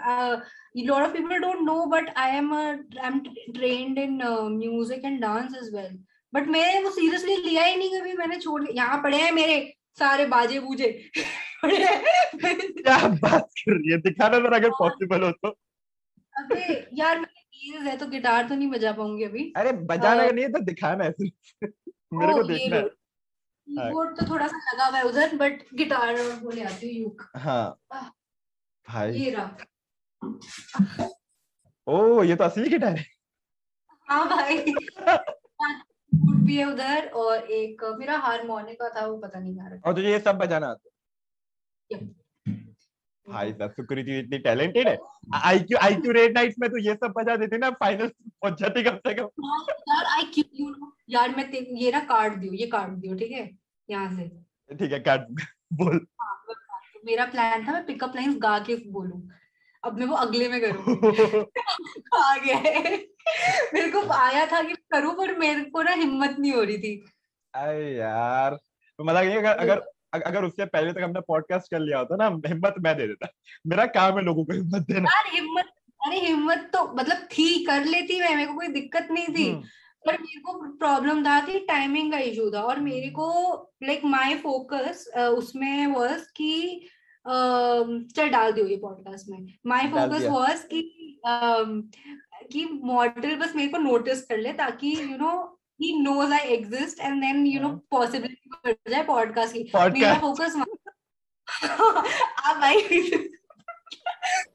lot of people don't know but I am I am trained in music and dance as well but मैंने वो सीरियसली लिया ही नहीं कभी मैंने छोड़ यहाँ पढ़े हैं मेरे सारे बाजे बूजे। [LAUGHS] क्या बात कर रही है? दिखाना जरा अगर पॉसिबल हो तो। अबे यार मेरे है तो गिटार तो नहीं बजा पाऊँगी अभी। अरे बजाना नहीं है तो दिखाना है मेरे को देखना है। कीबोर्ड तो थोड़ा सा लगा हुआ है उधर बट गिटार और वो ले आती हूँ यूक हाँ। भाई। ये रहा। ओ ये तो असली गिटार है। हाँ भाई। भी है उधर और एक मेरा हारमोनिका था वो पता नहीं आ रहा और तुझे ये सब बजाना आता है. भाई साहब सुकृति इतनी टैलेंटेड है। आईक्यू आईक्यू रेड नाइट्स में तो ये सब बजा देती ना फाइनल पहुँच जाती कम से कम हाँ, यार आई क्यू यू यार मैं ते- ये ना काट दियो ये काट दियो ठीक है? यहाँ से। ठीक है काट बोल। हाँ, दूँ। मेरा प्लान था मैं पिकअप लाइंस गा के बोलूँ। अब मैं वो अगले में करूँ। [LAUGHS] आ गया मेरे को आया था कि करूँ पर मेरे को ना हिम्मत नहीं हो रही थी। अरे यार तो मतलब अगर अगर अगर उससे पहले तक हमने पॉडकास्ट कर लिया होता ना हिम्मत मैं दे देता। मेरा काम है लोगों को हिम्मत देना। यार हिम्मत अरे हिम्मत तो मतलब थी कर लेती मैं मेरे को कोई दिक्कत नहीं थी। हम्म, पर मेरे को प्रॉब्लम था कि टाइमिंग का इशू था और मेरे को लाइक माय फोकस उसमें वाज कि चल डाल दियो ये पॉडकास्ट में। My focus. वाज कि कि मॉडल बस मेरे को नोटिस कर ले ताकि you know he knows I exist and then you know हाँ। पॉसिबिलिटी बढ़ जाए पॉडकास्ट की। मेरा पॉडकास्ट फोकस आ भाई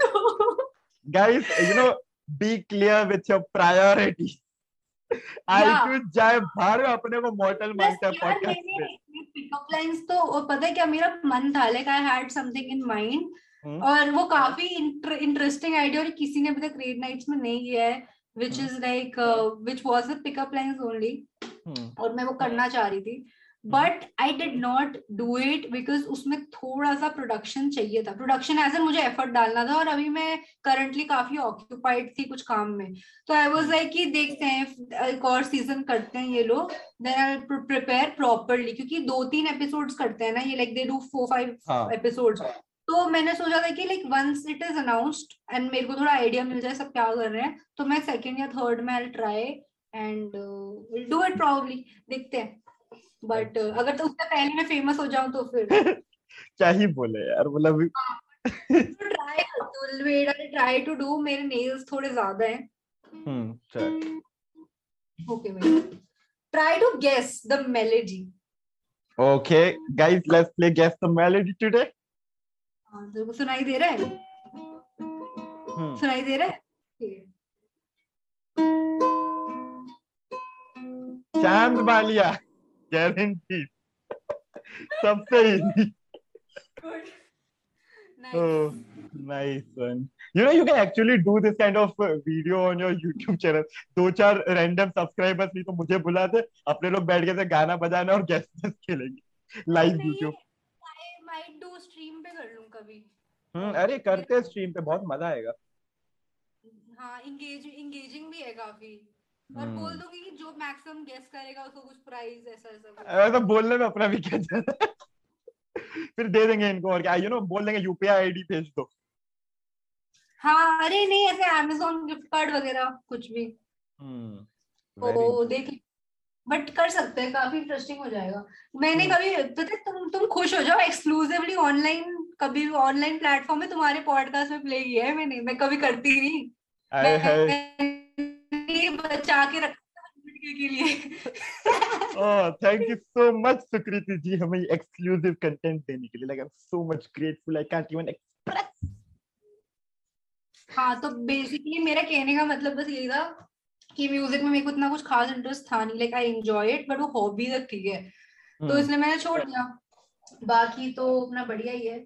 तो guys you know be clear with your priority IQ जाए बाहर अपने को मॉडल है पॉडकास्ट पे पिकअप लाइंस तो और पता है क्या मेरा मन था like I had something in mind hmm, और वो काफ़ी इंटरेस्टिंग आइडिया और किसी ने अभी तक रेड नाइट्स में नहीं किया है। Which is like which was the pickup lines only और मैं वो करना चाह रही थी। But I did not do it because उसमें थोड़ा सा प्रोडक्शन चाहिए था। प्रोडक्शन एज एन मुझे एफर्ट डालना था और अभी मैं करंटली काफ़ी ऑक्यूपाइड थी कुछ काम में। तो आई वॉज़ लाइक कि देखते हैं एक और सीज़न करते हैं ये लोग। देन आई प्रिपेयर प्रॉपरली क्योंकि दो तीन एपिसोड्स करते हैं ना ये like they do four five episodes तो मैंने सोचा था कि like once it is announced and मेरे को थोड़ा आइडिया मिल जाए सब क्या कर रहे हैं तो मैं सेकंड या थर्ड में I try and will do it probably देखते हैं. बट uh, अगर तो उससे पहले मैं फ़ेमस हो जाऊँ तो फिर। [LAUGHS] क्या ही बोले यार मतलब ट्राई तो wait I try to do मेरे नेल्स थोड़े ज़्यादा हैं। हम्म चल okay wait try to guess the melody Okay, guys, let's play guess the melody today. हाँ, तो सुनाई दे रहा है? हम्म। सुनाई दे रहा है? चाँद बालिया गारंटी सबसे दो चार रैंडम सब्सक्राइबर्स नहीं तो मुझे बुलाते अपने लोग बैठ गए से गाना बजाना और गेस्ट खेलेंगे। लाइव यूट्यूब कभी। हम्म अरे करते हैं स्ट्रीम पे बहुत मज़ा आएगा। हाँ इंगेज इंगेजिंग भी है काफ़ी। और हम्म। बोल दूँगी कि जो मैक्सिमम गेस करेगा उसको कुछ प्राइस ऐसा ऐसा। ऐसा बोलने में अपना भी क्या फिर दे देंगे इनको और क्या यू नो बोल देंगे यूपीआई आईडी भेज दो। हाँ अरे नहीं ऐसे अमेजोन गिफ्ट कार्ड वगैरह कुछ भी। हम्म very तो देख बट कर सकते हैं काफ़ी इंटरेस्टिंग हो जाएगा। मैंने हम्म। कभी पता है, तुम तुम खुश हो जाओ एक्सक्लूसिवली ऑनलाइन कभी ऑनलाइन प्लेटफॉर्म में तुम्हारे पॉडकास्ट में प्ले किया है मैंने मैं कभी करती नहीं। आए हाय। बचा के रखा के लिए। ओह thank you so much Sukriti ji हमें एक्सक्लूसिव कंटेंट देने के लिए। Like I am so much grateful I can't even express हाँ तो बेसिकली मेरा कहने का मतलब बस यही था कि म्यूज़िक में मेरे को इतना कुछ खास इंटरेस्ट था नहीं। Like I enjoy it but वो हॉबी तक ठीक है। तो हम्म, इसलिए मैंने छोड़ दिया। बाकी तो अपना बढ़िया ही है।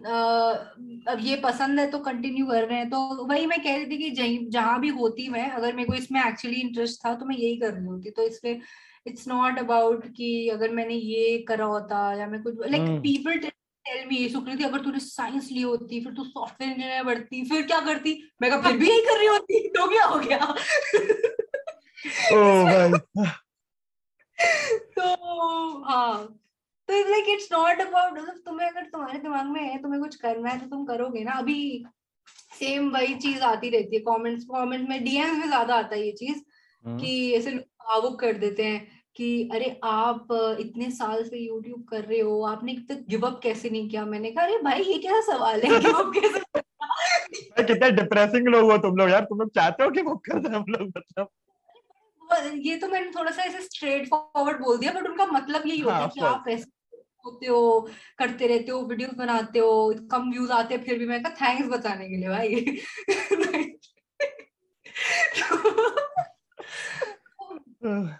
अब ये पसंद है तो कंटिन्यू कर रहे हैं। तो वही मैं कह रही थी कि जहाँ भी होती मैं अगर मेरे को इसमें एक्चुअली इंटरेस्ट था तो मैं यही कर रही होती। तो इसलिए इट्स नॉट अबाउट कि अगर मैंने ये करा होता या मैं कुछ like. People tell me Sukriti अगर तूने साइंस ली होती फिर तू सॉफ्टवेयर इंजीनियर बढ़ती फिर क्या करती? मैं कहा फिर भी यही कर रही होती तो क्या हो गया? [LAUGHS] तो हाँ। तो लाइक इट्स नॉट अबाउट मतलब तुम्हें अगर तुम्हारे दिमाग में है तुम्हें कुछ करना है तो तुम करोगे ना अभी सेम वही चीज़ आती रहती है कमेंट्स कमेंट में डीएम्स में ज़्यादा आता है ये चीज़ हम्म, कि ऐसे लोग भावुक कर देते हैं कि अरे आप इतने साल से यूट्यूब कर रहे हो आपने तक गिव अप कैसे नहीं किया? मैंने कहा अरे भाई ये क्या सवाल है? गिव अप कैसे कितने डिप्रेसिंग लोग हो तुम लोग यार तुम लोग चाहते हो कि वो कर दें हम लोग मतलब। ये तो मैंने थोड़ा सा ऐसे स्ट्रेट फॉरवर्ड बोल दिया बट उनका मतलब यही होता हाँ, है कि आप ऐसे होते हो करते रहते हो वीडियोस बनाते हो कम व्यूज़ आते हैं फिर भी मैं कहा थैंक्स बताने के लिए भाई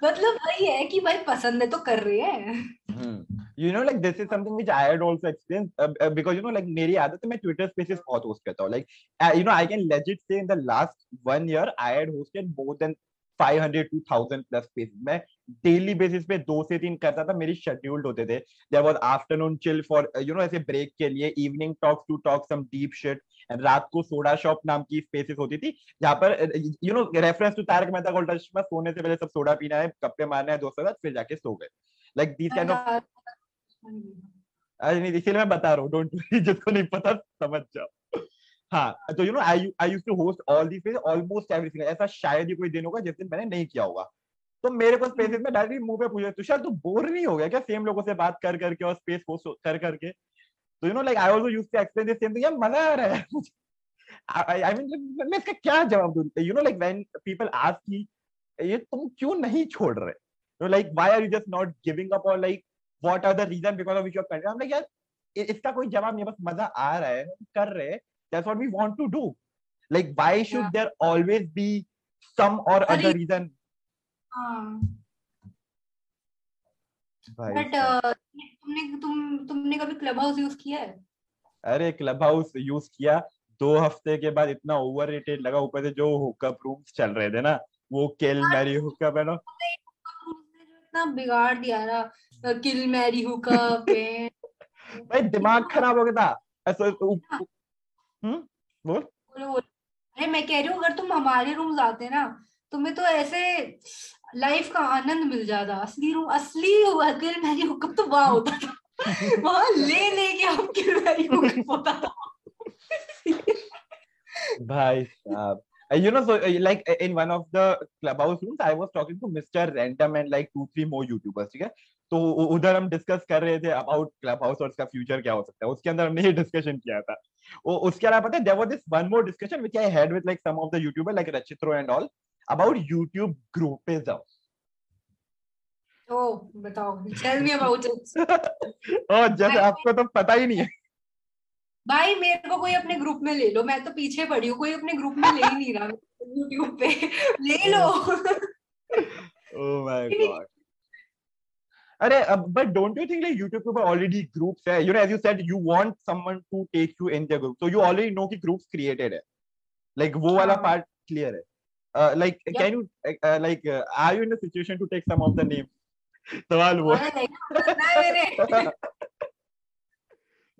मतलब वही है कि भाई पसंद है तो कर रहे हैं Hmm. You know, like this is something which I had also experienced uh, uh, because you know, like मेरी आदत है मैं Twitter Spaces बहुत host करता हूँ. Like, uh, you know, I can legit say in the last one year I had hosted more than 500 to 1000 plus spaces. मैं daily basis पे दो से तीन करता था मेरी scheduled होते थे. Was afternoon chill for uh, you know ऐसे break के लिए talks to talk some deep shit. And रात को सोडा शॉप नाम की स्पेसेस होती थी जहाँ पर you know reference to Taarak Mehta Ka Ooltah Chashmah सोने से पहले सब सोडा पीना है गप्पे मारना है दोस्तों के साथ फिर जाके सो गए लाइक दीस काइंड ऑफ़ अरे नहीं इसीलिए मैं बता रहा हूँ डोंट [LAUGHS] जिसको नहीं पता समझ जाओ हाँ तो you know I I used to host all the space almost everything ऐसा शायद ही कोई दिन होगा जिस दिन मैंने नहीं किया होगा। तो मेरे को स्पेसेस में डायरेक्टली मुँह पे पूछा तुषार तू बोर नहीं हो गया क्या सेम लोगों से बात कर करके और स्पेस होस्ट कर करके तो you know like I also used to explain this same thing यार मज़ा आ रहा है। [LAUGHS] आई मीन मैं इसका क्या जवाब दूँ? You know like when people ask की ये तुम क्यों नहीं छोड़ रहे? You know like why are you just not giving up और like what are the reason because of which you are I am like यार इसका कोई जवाब नहीं बस मज़ा आ रहा है कर रहे हैं। That's what we want to do like why should Yeah. There always be some और अरे- अदर रीजन हाँ। भाई बट साहब। तुमने तुम तुमने कभी क्लब हाउस यूज़ किया है? अरे क्लब हाउस यूज़ किया। दो हफ़्ते के बाद इतना ओवररेटेड लगा ऊपर से जो हुकअप रूम्स चल रहे थे ना वो किल मैरी हुकअप है ना। इतना बिगाड़ दिया ना किल मैरी हुकअप भाई दिमाग खराब हो गया था। हम्म बोल। अरे मैं कह रही हूँ अगर तुम हमारे रूम जाते ना तुम्हें तो ऐसे लाइफ का आनंद मिल जाता। असली रूम असली हुआ मेरी हुक्म तो वहाँ होता था। [LAUGHS] वहाँ ले लेके आपके मेरी हुक्म होता था। भाई साहब you know so uh, like uh, in one of the clubhouse rooms i was talking to mr random and like two three more youtubers ठीक है? तो उधर हम डिस्कस कर रहे थे अबाउट क्लब हाउस और उसका फ्यूचर क्या हो सकता है। उसके अंदर हमने ये डिस्कशन किया था। वो उसके अलावा पता है there was this one more discussion which I had with like some of the YouTuber like Rachitroo and all about YouTube groupism ओ बताओ टेल मी अबाउट इट और जैसे आपको तो पता ही नहीं है। भाई मेरे को कोई अपने ग्रुप में ले लो। मैं तो पीछे पड़ी हूँ कोई अपने ग्रुप में ले ही नहीं रहा। यूट्यूब पे ले लो। ओह माय गॉड अरे but don't you think like YouTube के ऊपर ऑलरेडी ग्रुप्स है? You know as you said you want someone to take you in their group so you already know कि ग्रुप्स क्रिएटेड है। Like वो वाला हाँ। Part clear है। Like. Can you like are you in a situation to take some of the names सवाल वो है [LAUGHS]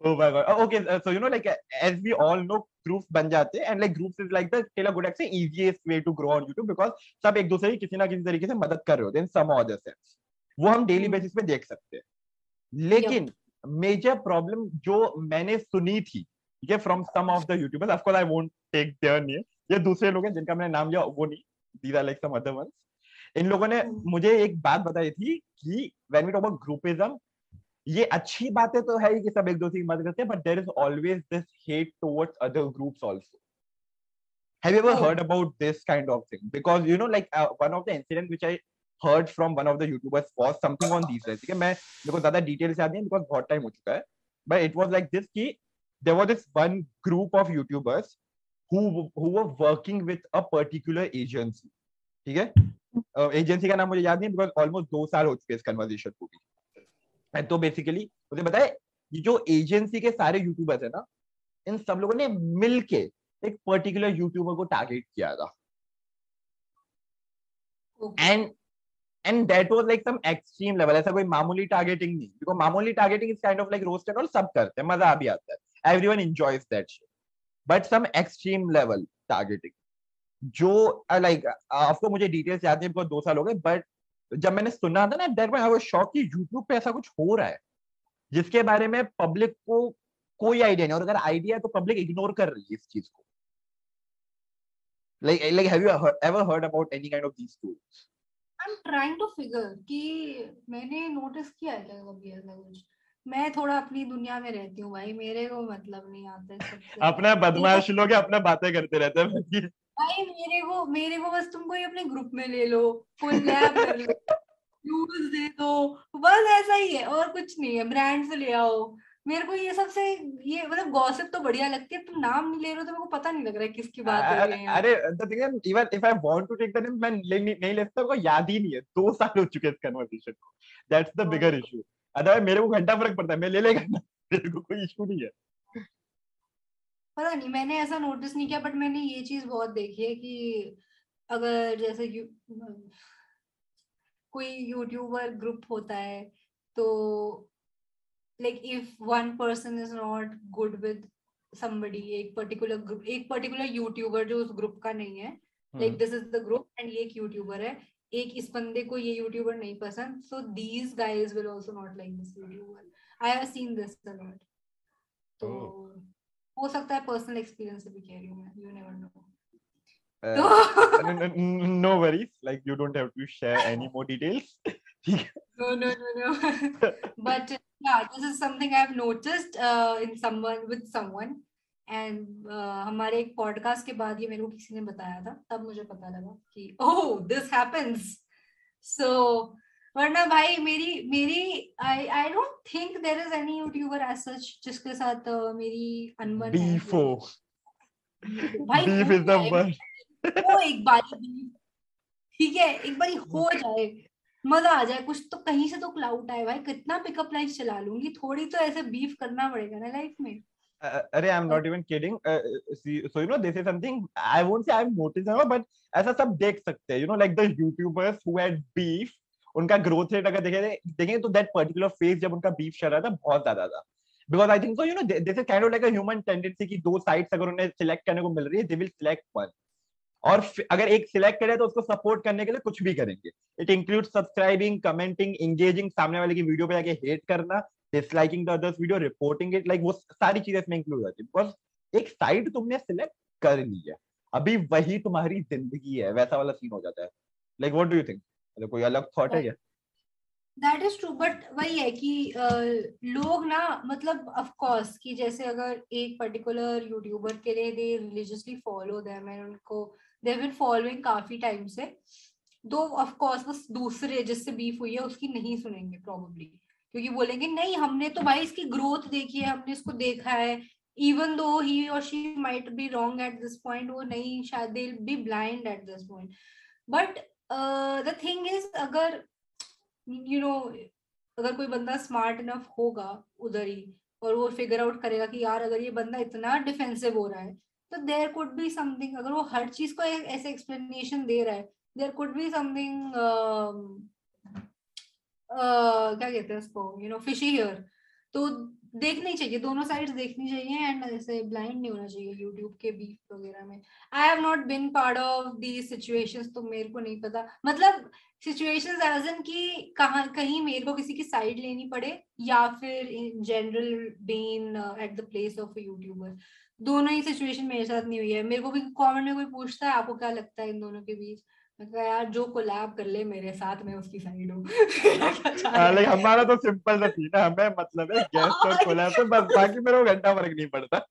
oh my god. Oh, okay. Uh, so you know like uh, as we all know groups बन जाते हैं and like groups is like the tailor good से easiest way to grow on YouTube because सब एक दूसरे की किसी ना किसी तरीके से मदद कर रहे होते हैं in some other वो हम डेली। बेसिस पे देख सकते हैं. लेकिन मेजर प्रॉब्लम जो मैंने सुनी थी ठीक from some of the YouTubers of course I won't take their name ये दूसरे लोग हैं जिनका मैंने नाम लिया वो नहीं. These are like some other ones इन लोगों ने हम्म। मुझे एक बात बताई थी कि when we talk about groupism ये अच्छी बातें तो है कि सब एक दूसरे की मदद करते हैं but there is always this hate towards other groups also have you ever Oh. heard about this kind of thing because you know like uh, one of the incident which i heard from one of the youtubers was something on these lines ठीक है मैं मेरे को ज़्यादा details याद नहीं because बहुत time हो चुका है but it was like this कि there was this one group of youtubers who who were working with a particular agency ठीक है एजेंसी का नाम मुझे याद नहीं बिकॉज़ ऑलमोस्ट दो साल हो चुके इस कन्वर्जेशन को भी तो बेसिकली मुझे बताए ये जो एजेंसी के सारे यूट्यूबर्स है ना इन सब लोगों ने मिलके एक पर्टिकुलर यूट्यूबर को टारगेट किया था। And and that was like some extreme level ऐसा कोई मामूली टारगेटिंग नहीं। बिकॉज़ मामूली targeting is kind of like roast and all सब करते हैं मज़ा भी आता है। Everyone enjoys that shit but some extreme level targeting जो लाइक आपको मुझे डिटेल्स याद नहीं बिकॉज़ दो साल हो गए बट जब मैंने सुना था ना दैट आई वाज शॉक कि यूट्यूब पे ऐसा कुछ हो रहा है जिसके बारे में पब्लिक को कोई आइडिया नहीं और अगर आइडिया है तो पब्लिक इग्नोर कर रही है इस चीज़ को। Like like have you ever heard about any kind of these tools? I'm trying to figure कि मैंने नोटिस किया है क्या कभी ऐसा कुछ? मैं थोड़ा अपनी दुनिया में रहती हूँ भाई मेरे को मतलब नहीं आता अपना बदमाश लोग अपना बातें करते रहते हैं। भाई मेरे को मेरे को बस तुम कोई अपने ग्रुप में ले लो कोई लैब कर लो यूज़ दे दो। बस ऐसा ही है और कुछ नहीं है ब्रांड से ले आओ। मेरे को ये सबसे ये मतलब गॉसिप तो बढ़िया लगती है तुम नाम नहीं ले रहे हो तो मेरे को पता नहीं लग रहा है किसकी बात हो रही है अरे the thing is even if I want to take the name मैं ले, नहीं ले सकता मेरे को याद ही नहीं है। दो साल हो चुके इस कन्वर्सेशन को। That's the bigger issue otherwise मेरे को घंटा फ़र्क पड़ता है मैं ले लेगा मेरे को कोई इशू नहीं है। पता नहीं मैंने ऐसा नोटिस नहीं किया बट मैंने ये चीज़ बहुत देखी है कि अगर जैसे यू, कोई यूट्यूबर ग्रुप होता है तो like if one person is not good with somebody एक पर्टिकुलर ग्रुप एक पर्टिकुलर यूट्यूबर जो उस ग्रुप का नहीं है like this is the group and ये एक यूट्यूबर है एक इस बंदे को ये यूट्यूबर नहीं पसंद so these guys will also not like this YouTuber I have seen this a lot तो हो सकता है पर्सनल एक्सपीरियंस से भी कह रही हूँ मैं you never know no worry like you don't have to share any more details no no no no but yeah this is something I have noticed in someone with someone and हमारे एक podcast के बाद ये मेरे को किसी ने बताया था तब मुझे पता लगा कि ओह दिस हैपेंस सो वरना भाई मेरी मेरी I I don't think there is any YouTuber as such जिसके साथ uh, मेरी अनबन बीफो भाई बीफ इज़ द वर्स्ट वो एक बार ठीक है एक बार हो जाए मज़ा आ जाए कुछ तो कहीं से तो क्लाउड आए भाई कितना पिकअप लाइफ चला लूँगी थोड़ी तो ऐसे बीफ करना पड़ेगा ना लाइफ में। अरे I am not even kidding so you know this is something I won't say I am notice but ऐसा सब देख सकते हैं you know like the YouTubers who had beef उनका ग्रोथ रेट अगर देखें देखें तो दैट पर्टिकुलर फ़ेज़ जब उनका बीफ चल रहा था, बहुत ज़्यादा था। Because I think so you know this is kind of like a human tendency की दो साइड्स अगर उन्हें सिलेक्ट करने को मिल रही है दे विल सिलेक्ट वन और अगर एक सिलेक्ट करे तो उसको सपोर्ट करने के लिए कुछ भी करेंगे। It include subscribing commenting engaging सामने वाले की वीडियो पे जाके हेट करना disliking the others video reporting it like वो सारी चीज़ें इसमें इंक्लूड होती है। बिकॉज़ एक साइड तुमने सिलेक्ट कर ली है, अभी वही तुम्हारी ज़िंदगी है, वैसा वाला सीन हो जाता है। Like what do you think मतलब कोई अलग थॉट है क्या? दैट इज़ ट्रू बट वही है कि लोग ना मतलब ऑफ़ कोर्स कि जैसे अगर एक पर्टिकुलर यूट्यूबर के लिए they religiously follow them and उनको दे बिन फॉलोइंग काफ़ी टाइम से दो ऑफ़ कोर्स बस दूसरे जिससे बीफ हुई है उसकी नहीं सुनेंगे प्रोबेबली क्योंकि बोलेंगे नहीं हमने तो भाई इसकी ग्रोथ देखी है हमने इसको देखा है। Even though he or she might be wrong at this point वो नहीं शायद they be blind at this point but the thing is अगर यू नो अगर कोई बंदा स्मार्ट इनफ होगा उधर ही, और वो फिगर आउट करेगा कि यार, अगर ये बंदा इतना डिफेंसिव हो रहा है तो देर कुड बी समथिंग अगर वो हर चीज़ को ऐसे एक्सप्लेनेशन दे रहा है देर कुड बी समथिंग क्या कहते हैं उसको यू नो फिशी हियर तो देखनी चाहिए, दोनों साइड्स देखनी चाहिए एंड ऐसे ब्लाइंड नहीं होना चाहिए यूट्यूब के बीफ वगैरह में। I have not been part of the situations तो मेरे को नहीं पता। मतलब सिचुएशंस एज इन कि कहाँ, कहीं मेरे को किसी की साइड लेनी पड़े या फिर in general been at the place of YouTuber दोनों ही सिचुएशन मेरे साथ नहीं हुई है। मेरे को भी कमेंट में कोई पूछता है, आपको क्या लगता है इन दोनों के बीच? मैं कहा यार जो कोलैब कर ले मेरे साथ मैं उसकी साइड हूँ। [LAUGHS] लाइक हमारा तो सिंपल सा थी ना हमें मतलब है गेस्ट और [LAUGHS] कोलैब तो बस बाकी मेरे को घंटा फ़र्क नहीं पड़ता। [LAUGHS]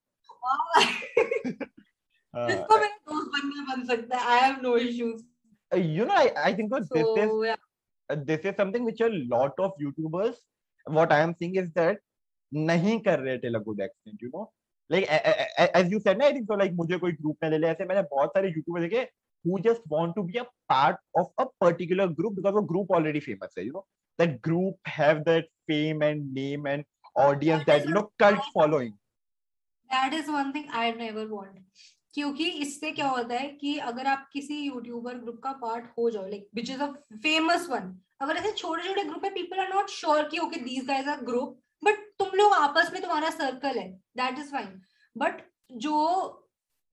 इसको मेरा दोस्त बनना बन सकता है? I have no issues you know i i think so, this is yeah. this is something which a lot of youtubers what i am seeing is that नहीं कर रहे थे लगू extent you know like as you said ना I think so like मुझे कोई group में ले ले ऐसे मैंने बहुत सारे यूट्यूबर देखे who just want to be a part of a particular group because a group already famous है you know that group have that fame and name and audience that that you know cult following that is one thing I never want क्योंकि इससे क्या होता है कि अगर आप किसी यूट्यूबर ग्रुप का पार्ट हो जाओ like which is a famous one अगर ऐसे छोटे छोटे ग्रुप है पीपल आर नॉट श्योर कि okay these guys are group but तुम लोग आपस में तुम्हारा सर्कल है दैट इज़ फाइन बट जो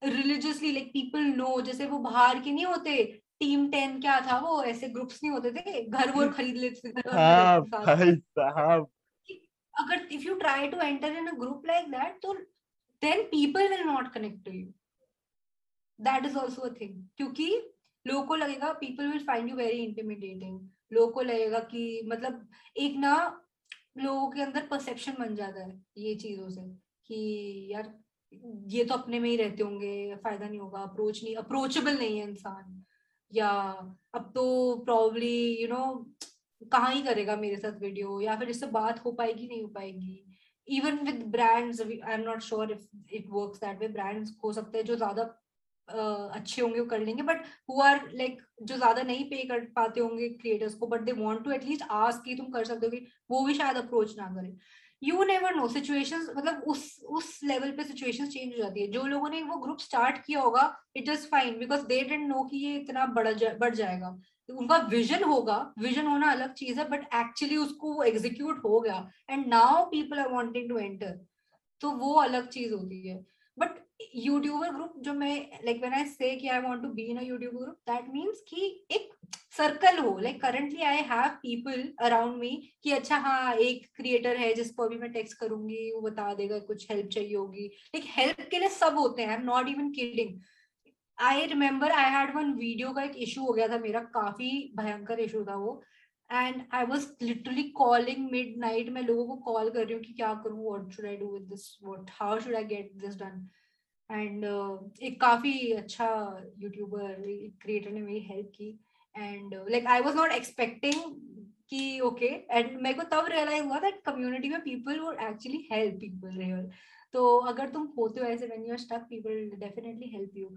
रिलीजियसली लाइक पीपल नो जैसे वो बाहर के नहीं होते टीम टेन क्या था वो ऐसे ग्रुप्स नहीं होते थे घर वो [LAUGHS] खरीद लेते थे हाँ भाई साहब। अगर if you try to enter in a group like that तो then people will not connect to you that is also a thing क्योंकि लोगों को लगेगा people will find you very intimidating लोगों को लगेगा कि मतलब एक ना लोगों के अंदर परसेप्शन बन जाता है ये चीज़ों से कि यार ये तो अपने में ही रहते होंगे फ़ायदा नहीं होगा अप्रोच नहीं अप्रोचेबल नहीं है इंसान। या अब तो प्रॉब्ली यू नो कहाँ ही करेगा मेरे साथ वीडियो या फिर इससे बात हो पाएगी नहीं हो पाएगी। Even with brands I am not sure if it works that way brands हो सकते हैं जो ज़्यादा uh, अच्छे होंगे वो कर लेंगे बट हु आर लाइक जो ज़्यादा नहीं पे कर पाते होंगे क्रिएटर्स को but they want to at least ask कि तुम कर सकते हो वो भी शायद अप्रोच ना करें। यू नेवर नो सिचुएशन मतलब उस उस लेवल पे सिचुएशन चेंज हो जाती है। जो लोगों ने वो ग्रुप स्टार्ट किया होगा it is fine because they don't know कि ये इतना बढ़ जा, बढ़ जाएगा। उनका विजन होगा विजन होना अलग चीज़ है बट एक्चुअली उसको वो एग्जीक्यूट हो गया। And now people are wanting to enter तो वो अलग चीज़ होती है। बट यूट्यूबर ग्रुप जो मैं लाइक व्हेन आई से कि I want to be in a YouTuber group that means कि एक सर्कल हो. Like currently I have people around me कि अच्छा हाँ एक क्रिएटर है जिसको अभी मैं टेक्स्ट करूँगी, वो बता देगा कुछ हेल्प चाहिए होगी. लाइक हेल्प के लिए सब होते हैं. I am not even kidding I remember I had one video का एक इशू हो गया था मेरा, काफ़ी भयंकर इशू था वो. And I was literally calling midnight मैं लोगों को कॉल कर रही हूँ कि क्या करूँ? What should I do with this what how should I get this done and uh, एक काफ़ी अच्छा यूट्यूबर क्रिएटर ने मेरी हेल्प की। And like I was not expecting कि ओके एंड मेरे को तब रियलाइज़ हुआ दैट कम्युनिटी में people would actually help people here तो अगर तुम होते हो ऐसे when you are stuck people definitely help you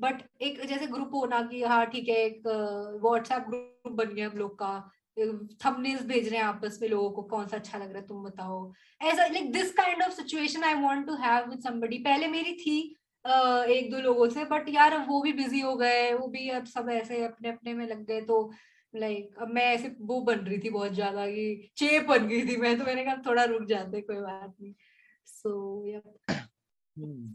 but एक जैसे ग्रुप होना कि हाँ ठीक है एक व्हाट्सएप uh, ग्रुप बन गया हम लोग का। थंबनेल्स भेज रहे हैं आपस में लोगों को कौन सा अच्छा लग रहा है तुम बताओ ऐसा like this kind of situation I want to have with somebody पहले मेरी थी uh, एक दो लोगों से बट यार वो भी बिज़ी हो गए वो भी अब सब ऐसे अपने अपने में लग गए तो लाइक अब मैं ऐसे वो बन रही थी बहुत ज़्यादा कि चेप बन गई थी मैं तो मैंने कहा थोड़ा रुक जाते कोई बात नहीं so so, yeah. hmm.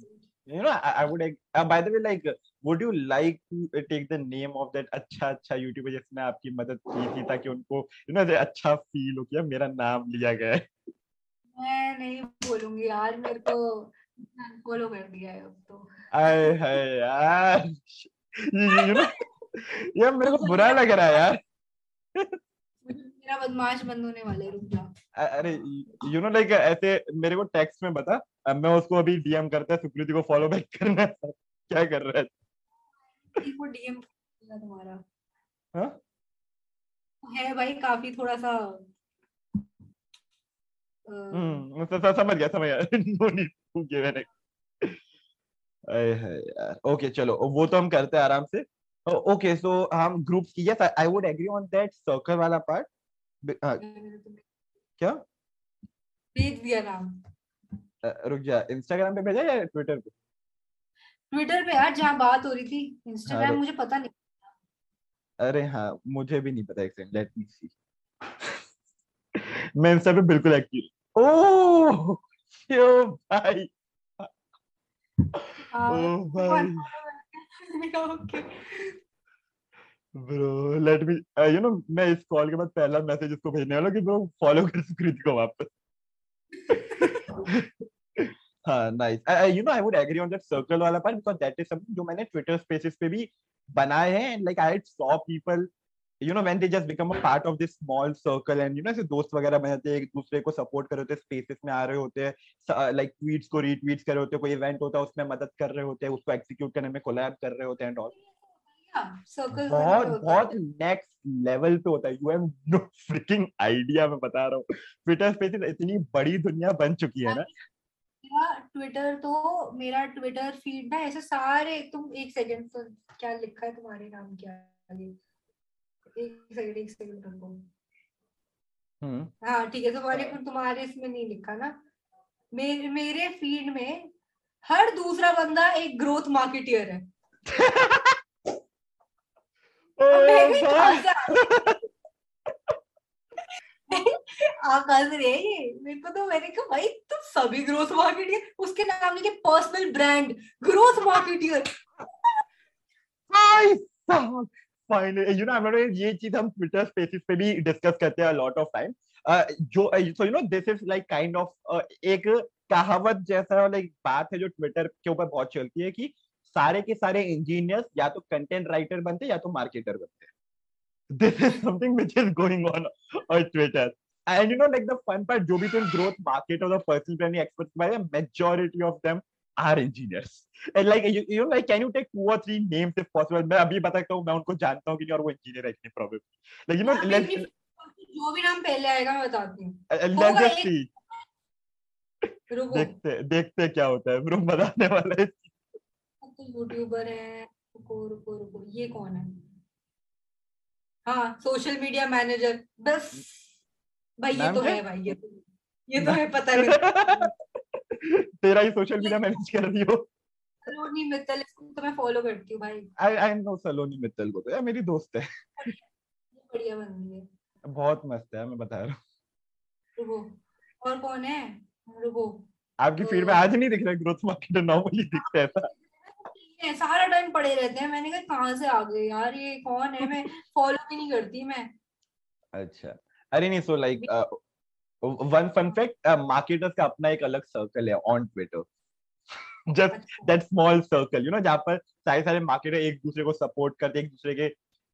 you know I, I would uh, by the way like would you like to take the name of that अच्छा अच्छा यूट्यूबर जिसने आपकी मदद की थी ताकि उनको you know अच्छा फील हो किया मेरा नाम लिया गया है? मैं नहीं बोलूँगी यार मेरे को फॉलो कर दिया है अब तो। आए हाय यार। यू नो ये मेरे को बुरा लग रहा है यार। मेरा बदमाश बंद होने वाले रुक जा। अरे यू नो लाइक ऐसे मेरे को टेक्स्ट में बता मैं उसको अभी डीएम करता है सुकृति को फॉलो बैक करना क्या कर रहा है? वो डीएम तुम्हारा। हाँ? है भाई काफ़ी थोड़ा सा हम्म समझ गया समझ गया। No need to give an यार। ओके चलो वो तो हम करते हैं आराम से। ओके सो हम ग्रुप्स की yes I would agree on that circle वाला पार्ट क्या? भेज दिया नाम। रुक जा इंस्टाग्राम पे भेजा या ट्विटर पे? ट्विटर पे यार जहाँ बात हो रही थी इंस्टाग्राम मुझे पता नहीं अरे हाँ मुझे भी नहीं पता एक सेकंड लेट मी सी मैं इंस्टा पे बिल्कुल एक्टिव ओह यो भाई। ओ भाई। Okay bro let me you know मैं इस कॉल के बाद पहला मैसेज उसको भेजने वाला कि ब्रो फॉलो कर सुकृति को वापस। हाँ nice you know I would agree on that circle वाला part because that is something जो मैंने ट्विटर स्पेसेस पे भी बनाए हैं and like I saw people you know when they just become a part of this small circle and you know ऐसे दोस्त वगैरह बन जाते हैं एक दूसरे को सपोर्ट कर रहे होते हैं स्पेसेस में आ रहे होते हैं लाइक ट्वीट्स को रीट्वीट्स कर रहे होते हैं कोई इवेंट होता है उसमें मदद कर रहे होते हैं उसको एग्जीक्यूट करने में कोलैब कर रहे होते हैं एंड ऑल बहुत बहुत नेक्स्ट लेवल पे होता है। You have no freaking idea मैं बता रहा हूँ। ट्विटर स्पेसेस इतनी बड़ी दुनिया बन चुकी है ना। मेरा ट्विटर तो मेरा ट्विटर फ़ीड ना ऐसे सारे तुम एक सेकंड तो क्या लिखा है तुम्हारे नाम क्या आगे? एक सेकंड एक सेकंड रुको। हम्म। हाँ ठीक है तुम्हारे तुम्हारे इसमें नहीं लिखा ना। मेरे मेरे फ़ीड में हर दूसरा बंदा एक ग्रोथ मार्केटियर है। [LAUGHS] मेरे को तो मैंने कहा, भाई सभी ग्रोथ मार्केटियर उसके नाम लिखे personal brand growth marketeer finally you know ये चीज़ हम ट्विटर स्पेसेस पे भी डिस्कस करते हैं लॉट ऑफ़ टाइम जो so you know this is like kind of एक कहावत जैसा लाइक बात है जो ट्विटर के ऊपर बहुत चलती है कि सारे के सारे इंजीनियर्स या तो कंटेंट राइटर बनते या तो मार्केटर बनते this is something which is going on on Twitter and you know like the fun part जो भी तुम ग्रोथ मार्केट और the personal branding experts by majority of them are engineers and like you you like can you take two और three names if possible मैं अभी बता सकता हूँ मैं उनको जानता हूँ कि नहीं और वो इंजीनियर है कि नहीं प्रोबेबली लाइक यू नो जो भी नाम पहले आएगा मैं बताती हूँ। रुको। देखते देखते क्या होता है। ब्रो बताने वाला है। तो यूट्यूबर है। रुको रुको रुको। ये कौन है? हाँ सोशल मीडिया मैनेजर बस। भाई ये तो है? भाई ये तो ये तो है पता है को। [LAUGHS] तेरा ही सोशल मीडिया मैनेज कर रही हो। सलोनी मित्तल इसको तो मैं फॉलो करती हूँ भाई। आई आई नो सलोनी मित्तल को तो। यार मेरी दोस्त है। [LAUGHS] बढ़िया बंदी है। बहुत मस्त है मैं बता रहा हूँ। रुको और कौन है? रुको आपकी फ़ीड में आज नहीं दिख रहा ग्रोथ मार्केटर नॉर्मली दिखता है ये सारा टाइम पड़े रहते हैं। मैंने कहा कहाँ से आ गए यार? ये कौन है? मैं [LAUGHS] फॉलो भी नहीं करती मैं। अच्छा। अरे नहीं so like one fun fact marketers का अपना एक अलग सर्कल है on Twitter just that small circle you know जहाँ पर सारे सारे मार्केटर एक दूसरे को सपोर्ट करते एक दूसरे के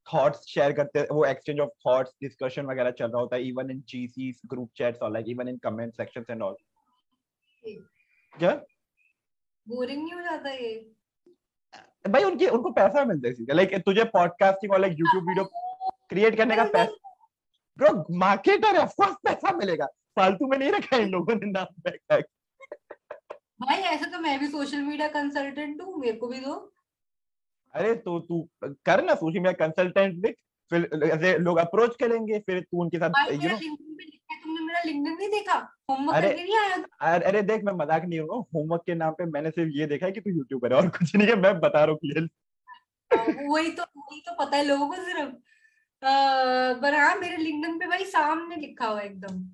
थॉट्स शेयर करते हैं वो एक्सचेंज ऑफ़ थॉट्स डिस्कशन वगैरह चल रहा होता है even in GCs group chats और like even in comment sections and all क्या? बोरिंग नहीं हो जाता ये? भाई उनके उनको पैसा मिलता है लाइक तुझे पॉडकास्टिंग और लाइक यूट्यूब वीडियो क्रिएट करने का पैसा ब्रो मार्केटर ऑफ़ कोर्स पैसा मिलेगा। फालतू में नहीं रखा इन लोगों ने नाम बैक भाई ऐसे तो मैं भी सोशल मीडिया कंसल्टेंट हूँ मेरे को भी दो। अरे तो तू कर ना सोशल मीडिया कंसल्टेंट देख फिर ऐसे लोग अप्रोच करेंगे फिर तू उनके साथ भाई यू मेरा नो लिखा है तुमने मेरा लिंक्डइन नहीं देखा? होमवर्क करके नहीं आया अरे अरे देख मैं मज़ाक नहीं हूँ होमवर्क के नाम पे मैंने सिर्फ़ ये देखा है कि तू यूट्यूबर है और कुछ नहीं है मैं बता रहा हूँ हाँ, वही तो वही तो पता है लोगों को सिर्फ़। पर हाँ मेरे लिंक्डइन पे भाई सामने लिखा हुआ एकदम।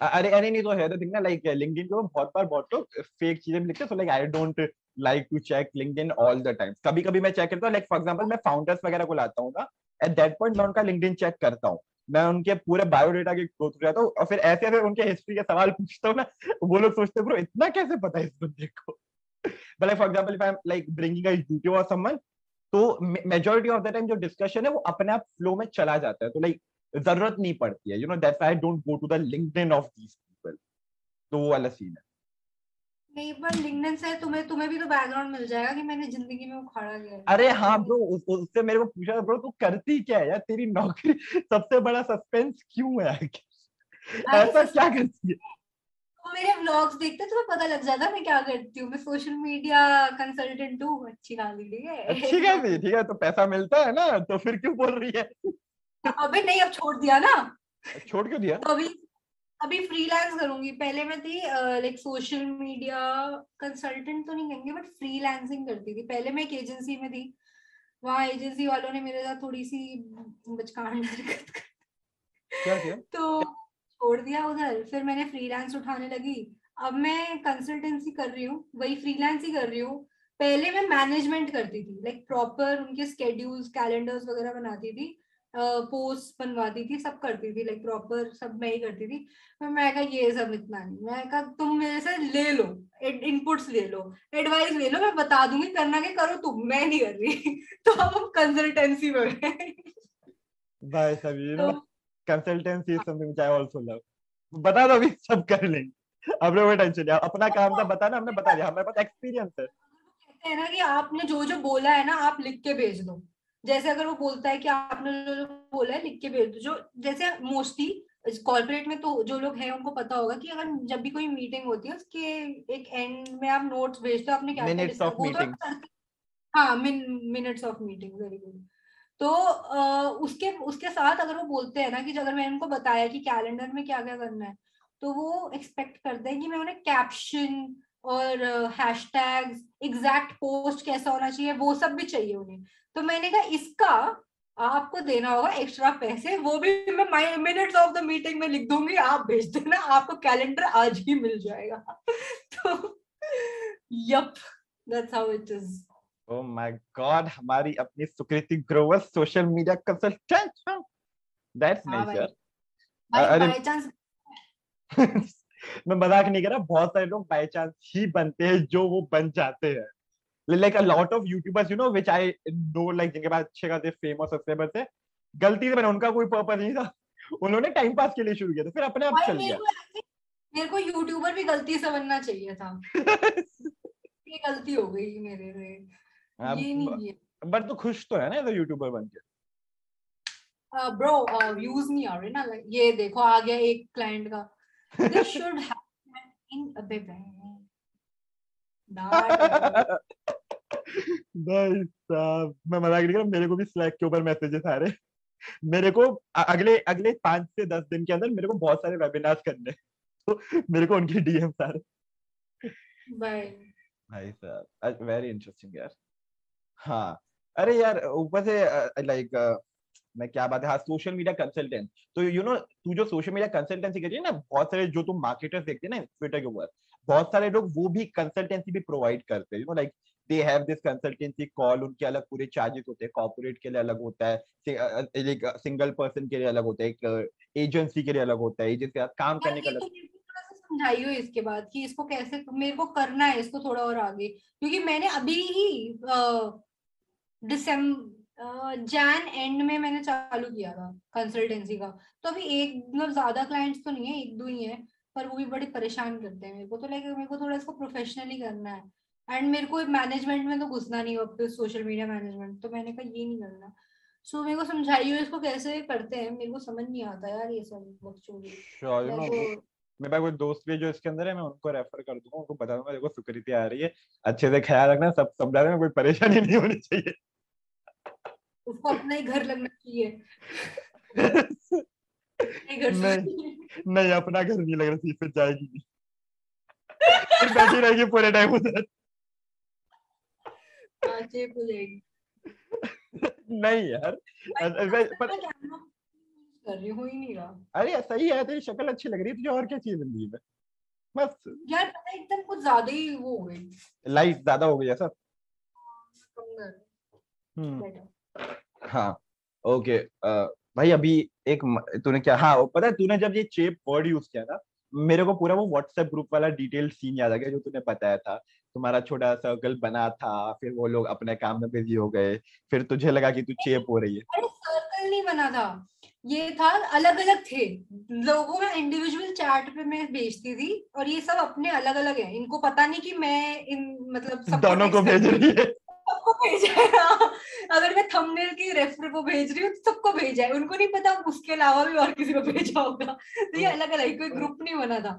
अरे अरे, नहीं तो है थिंग ना लाइक लिंक्डइन पे बहुत बार बहुत लोग फेक चीज़ें लिखते हैं so like I don't like to check LinkedIn all the time कभी कभी मैं चेक करता हूँ लाइक फॉर एग्जांपल मैं फाउंडर्स वगैरह को लाता हूँ ना एट दैट पॉइंट मैं उनका लिंक्डइन चेक करता हूँ। मैं उनके पूरे बायोडेटा के गो थ्रू जाता हूँ, और फिर ऐसे ऐसे उनके हिस्ट्री के सवाल पूछता हूँ ना, वो लोग सोचते हैं, ब्रो, इतना कैसे पता है इस बंदे को? [LAUGHS] But for example if I am like bringing a YouTube और समवन तो मेजॉरिटी ऑफ़ द टाइम जो डिस्कशन है वो अपने आप फ्लो में चला जाता है। तो लाइक ज़रूरत नहीं पड़ती है। You know that's I don't go to the LinkedIn of these people तो वो वाला सीन है। नहीं पर लिंक्डइन से तुम्हें तुम्हें भी तो बैकग्राउंड मिल जाएगा कि मैंने ज़िंदगी में उखाड़ा गया। अरे हाँ ब्रो उससे मेरे को पूछा ब्रो तू करती क्या है यार? तेरी नौकरी सबसे बड़ा सस्पेंस क्यों है? ऐसा क्या करती है? मेरे व्लॉग्स देखते हैं, तुम्हें पता लग जाता मैं क्या करती हूँ। मैं सोशल मीडिया कंसल्टेंट हूँ अच्छी खासी ठीक है? ठीक है ठीक है तो पैसा मिलता है ना तो फिर क्यों बोल रही है? अबे नहीं अब छोड़ दिया ना। छोड़ क्यों दिया? तो अभी अभी फ्रीलांस करूँगी। पहले मैं थी लाइक सोशल मीडिया कंसल्टेंट तो नहीं कहेंगे बट फ्रीलांसिंग करती थी। पहले मैं एक एजेंसी में थी। वहाँ एजेंसी वालों ने मेरे साथ थोड़ी सी बचकान हरकत कर तो छोड़ दिया उधर फिर मैंने फ्रीलांस उठाने लगी। अब मैं कंसल्टेंसी कर रही हूँ वही फ्रीलांस ही कर रही हूँ। पहले मैं मैनेजमेंट करती थी लाइक प्रॉपर उनके स्केड्यूल्स कैलेंडर्स वगैरह बनाती थी पोस्ट बनवाती थी सब करती थी लाइक प्रॉपर सब मैं ही करती थी। फिर मैं कहा ये सब इतना नहीं। मैं कहा तुम मेरे से ले लो इनपुट्स ले लो एडवाइस ले लो मैं बता दूँगी करना के करो तुम मैं नहीं कर रही। [LAUGHS] तो अब हम कंसल्टेंसी में भाई सब यू तो consultancy is something which I also love बता दो अभी सब कर लेंगे अब कोई टेंशन नहीं अपना काम था बताना हमने बता दिया। हमारे पास एक्सपीरियंस है। कहते हैं ना कि आपने जो जो बोला है ना आप लिख के भेज दो। जैसे अगर वो बोलता है कि आपने जो जो बोला है लिख के भेज दो। जो जैसे मोस्टली कॉर्पोरेट में तो जो लोग हैं उनको पता होगा कि अगर जब भी कोई मीटिंग होती है उसके एक एंड में आप नोट्स भेजते हो आपने क्या Minutes of meeting. हाँ minutes of meeting very good तो uh, उसके उसके साथ अगर वो बोलते हैं ना कि अगर मैंने उनको बताया कि कैलेंडर में क्या क्या करना है तो वो एक्सपेक्ट करते हैं कि मैं उन्हें कैप्शन और हैशटैग्स एग्जैक्ट पोस्ट कैसा होना चाहिए वो सब भी चाहिए उन्हें। तो मैंने कहा इसका आपको देना होगा एक्स्ट्रा पैसे वो भी मैं मिनट्स ऑफ़ द मीटिंग में लिख दूँगी आप भेज देना आपको कैलेंडर आज ही मिल जाएगा। [LAUGHS] तो yup that's how it is oh my god हमारी अपनी Sukriti Grover social media consultant that's भाई। अरे- [LAUGHS] मैं मज़ाक नहीं कर रहा बहुत सारे लोग बाय चांस ही बनते हैं जो वो बन जाते हैं। Like a lot of YouTubers you know which I know like जिनके पास अच्छे खासे फ़ेमस सब्सक्राइबर्स है। गलती से मैंने उनका कोई पर्पस नहीं था। उन्होंने टाइम पास के लिए शुरू किया था फिर अपने आप चल गया मेरे को यूट्यूबर भी गलती से बनना चाहिए था। [LAUGHS] ये गलती हो गई मेरे से। बट तो खुश तो है ना यूट्यूबर बन के? ब्रो व्यूज़ नहीं आ रहे ना ये देखो आ गया एक क्लाइंट का। दे शुड हैव इन अबे डार्क भाई साहब मैं मज़ाक नहीं कर रहा मेरे को भी स्लैक के ऊपर मैसेजेस आ रहे मेरे को अगले अगले पाँच से दस दिन के अंदर मेरे को बहुत सारे वेबिनार्स करने तो मेरे को उनके डीएम्स आ रहे भाई भाई साहब वेरी इंटरेस्टिंग यार। हाँ। अरे यार ऊपर से लाइक मैं क्या बात है? हाँ सोशल मीडिया कंसल्टेंट तो यू नो तू जो सोशल मीडिया कंसल्टेंसी कर रही है ना बहुत सारे जो तुम मार्केटर्स देखते हैं ना ट्विटर के ऊपर बहुत सारे लोग वो भी कंसल्टेंसी भी प्रोवाइड करते हैं। You know like they have this consultancy call उनके अलग पूरे चार्जेस होते हैं। कॉर्पोरेट के लिए अलग होता है सिंगल पर्सन के लिए अलग होता है एक एजेंसी के लिए अलग होता है एजेंसी के साथ काम करने का अलग समझाइयो इसके बाद कि इसको कैसे मेरे को करना है इसको थोड़ा और आगे। क्योंकि मैंने अभी ही दिसंबर जैन एंड में मैंने चालू किया था कंसल्टेंसी का। तो अभी एक मतलब ज़्यादा क्लाइंट्स तो नहीं है एक दो ही है पर वो भी बड़े परेशान करते हैं मेरे को। तो लाइक मेरे को थोड़ा इसको प्रोफेशनली करना है। एंड मेरे को मैनेजमेंट में तो घुसना नहीं अब सोशल मीडिया मैनेजमेंट तो मैंने कहा ये नहीं करना। सो मेरे को समझाइए इसको कैसे करते हैं मेरे को समझ नहीं आता यार ये सब बकचोदी मेरे पास कोई दोस्त भी जो इसके अंदर है मैं उनको रेफर कर दूँगा उनको बता दूँगा देखो सुकृति आ रही है अच्छे से ख्याल रखना सब समझा देना कोई परेशानी नहीं होनी चाहिए। उसको अपना ही घर लगना चाहिए। [LAUGHS] नहीं। नहीं अपना घर नहीं लग रहा थी फिर जाएगी नहीं। फिर बैठी रहेगी पूरे टाइम उधर। हाँ, [LAUGHS] नहीं यार पर कर रही हूँ हो ही नहीं रहा। अरे सही है तेरी शक्ल अच्छी लग रही है तुझे और क्या चाहिए ज़िंदगी में बस। यार पता है, एकदम कुछ ज़्यादा ही वो हो गई। लाइट ज़्यादा हो गई कर हम्म। better. हाँ ओके भाई अभी एक तूने क्या हाँ पता है तूने जब ये चेप वर्ड यूज़ किया था मेरे को पूरा वो व्हाट्सएप ग्रुप वाला डिटेल सीन याद आ गया जो तूने बताया था। तुम्हारा छोटा सर्कल बना था फिर वो लोग अपने काम में बिज़ी हो गए फिर तुझे लगा कि तू चेप हो रही है। अरे सर्कल नहीं बना था। ये था अलग अलग थे। लोगों में इंडिविजुअल चैट पे मैं भेजती थी और ये सब अपने अलग अलग हैं। इनको पता नहीं कि मैं इन मतलब सबको दोनों को भेज रही है। सबको भेजा है। हाँ। अगर मैं थंबनेल की रेफर को भेज रही हूँ तो सबको भेजा है। उनको नहीं पता उसके अलावा भी और किसी को भेजा होगा। तो ये अलग अलग कोई ग्रुप नहीं बना था।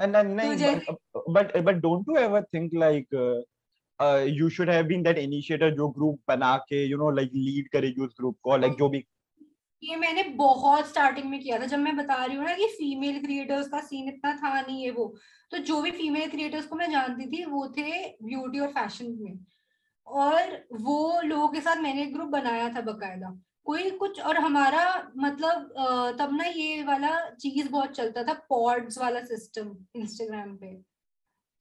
Don't you ever think like uh, uh, you should have been that initiator जो group बना के यू नो लाइक लीड करेगी उस ग्रुप को लाइक जो भी ये मैंने बहुत स्टार्टिंग में किया था, जब मैं बता रही हूँ ना कि फीमेल क्रिएटर्स का सीन इतना था नहीं है वो तो जो भी फीमेल क्रिएटर्स को मैं जानती थी, वो थे ब्यूटी और फ़ैशन में। और वो लोगों के साथ मैंने एक ग्रुप बनाया था बकायदा। कोई कुछ, और हमारा मतलब तब ना ये वाला चीज़ बहुत चलता था पॉड्स वाला सिस्टम इंस्टाग्राम पे,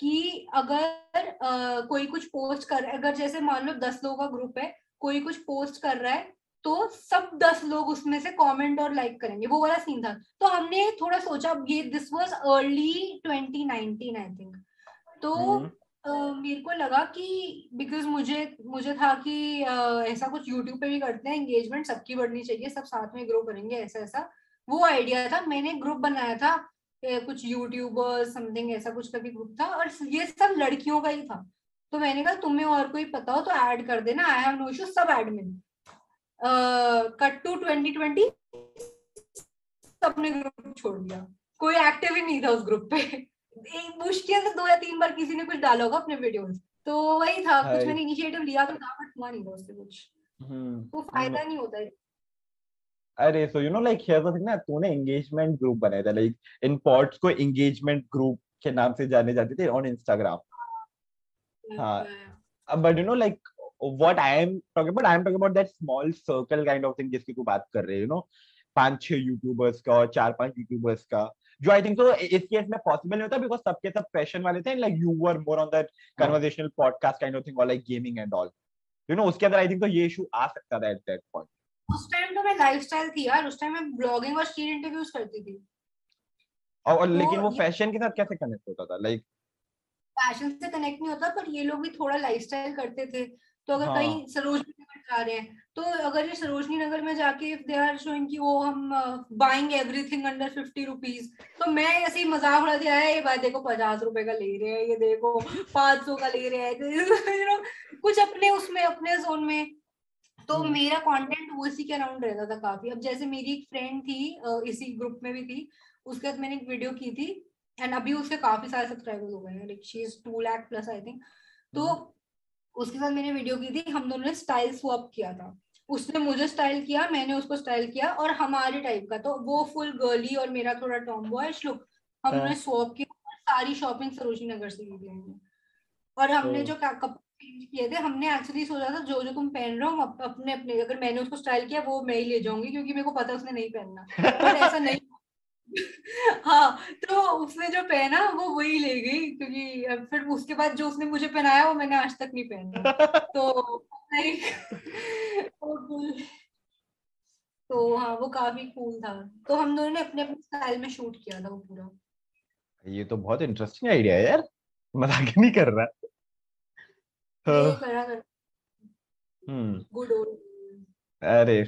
कि अगर कोई कुछ पोस्ट कर, अगर जैसे मान लो दस लोगों का ग्रुप है, कोई कुछ पोस्ट कर रहा है तो सब दस लोग उसमें से कमेंट और लाइक करेंगे। वो वाला सीन था। तो हमने थोड़ा सोचा ये this was early 2019 I think तो अ, मेरे को लगा कि बिकॉज़ मुझे मुझे था कि अ, ऐसा कुछ यूट्यूब पे भी करते हैं एंगेजमेंट सबकी बढ़नी चाहिए सब साथ में ग्रो करेंगे ऐसा ऐसा। वो आइडिया था। मैंने ग्रुप बनाया था कुछ यूट्यूबर समथिंग ऐसा कुछ का भी ग्रुप था और ये सब लड़कियों का ही था। तो मैंने कहा तुम्हें और कोई पता हो तो ऐड कर देना। आई हैव नो इशू सब एडमिन कट टू 2020 सबने ग्रुप छोड़ दिया। कोई एक्टिव ही नहीं था उस ग्रुप पे। एक मुश्किल से दो या तीन बार किसी ने कुछ डाला होगा अपने वीडियोस तो वही था कुछ मैंने इनिशिएटिव लिया तो था बट हुआ नहीं था उससे कुछ। हम्म तो फ़ायदा नहीं होता है। अरे so you know like here the thing ना तूने एंगेजमेंट ग्रुप बनाया था लाइक इन पॉड्स को एंगेजमेंट ग्रुप के नाम से जाने जाते थे ऑन इंस्टाग्राम हाँ। But you know like what I am talking about I am talking about that small circle kind of thing जिसकी तू बात कर रहे हो यू नो पाँच छह यूट्यूबर्स का और चार पाँच यूट्यूबर्स का जो आई थिंक तो इस केस में पॉसिबल नहीं होता बिकॉज़ सबके सब पैशन वाले थे like you were more on that conversational podcast kind of thing और like gaming and all you know उसके अंदर आई थिंक तो ये इशू आ सकता था एट दैट पॉइंट उस टाइम तो मैं लाइफस्टाइल थी यार उस टाइम मैं ब्लॉगिंग और स्क्रीन इंटरव्यूज़ करती थी। और, और लेकिन वो फ़ैशन के साथ कैसे कनेक्ट होता था? लाइक फ़ैशन से कनेक्ट नहीं होता पर ये लोग भी थोड़ा लाइफस्टाइल करते थे। तो अगर हाँ। कहीं सरोजनी नगर जा रहे हैं तो अगर ये सरोजनी नगर में जाके इफ़ दे आर शोइंग कि वो हम buying everything under fifty rupees तो मैं ऐसे ही मज़ाक उड़ा दिया है ये भाई देखो पचास रुपए का ले रहे हैं ये देखो पाँच सौ का ले रहे हैं यू नो [LAUGHS] कुछ अपने उसमें अपने जोन में तो हम्म। मेरा कंटेंट वो इसी के अराउंड रहता था काफ़ी अब जैसे मेरी एक फ्रेंड थी इसी ग्रुप में भी थी उसके बाद मैंने एक वीडियो की थी एंड अभी उसके काफ़ी सारे सब्सक्राइबर्स हो गए हैं like she is two lakh plus I think तो उसके साथ मैंने वीडियो की थी हम दोनों ने स्टाइल स्वैप किया था। उसने मुझे स्टाइल किया मैंने उसको स्टाइल किया और हमारे टाइप का। तो वो फुल गर्ली और मेरा थोड़ा टॉम बॉयश लुक हमने हाँ। स्वैप किया और सारी शॉपिंग सरोजनी नगर से की थी हमने। और हमने तो- जो कपड़े चेंज किए थे हमने एक्चुअली सोचा था जो जो तुम पहन रहे हो अप- अपने अपने अगर मैंने उसको स्टाइल किया वो मैं ही ले जाऊँगी क्योंकि मेरे को पता है उसने नहीं पहनना। [LAUGHS] पर ऐसा नहीं हाँ तो उसने जो पहना वो वही ले गई क्योंकि फिर उसके बाद जो उसने मुझे पहनाया वो मैंने आज तक नहीं पहना। तो लाइक [LAUGHS] तो हाँ वो काफ़ी कूल था। तो हम दोनों ने अपने अपने स्टाइल में शूट किया था वो पूरा। ये तो बहुत इंटरेस्टिंग आइडिया है यार। मज़ाक नहीं कर रहा। ये हाँ, करा कर हम्म। गुड ओल्ड अरे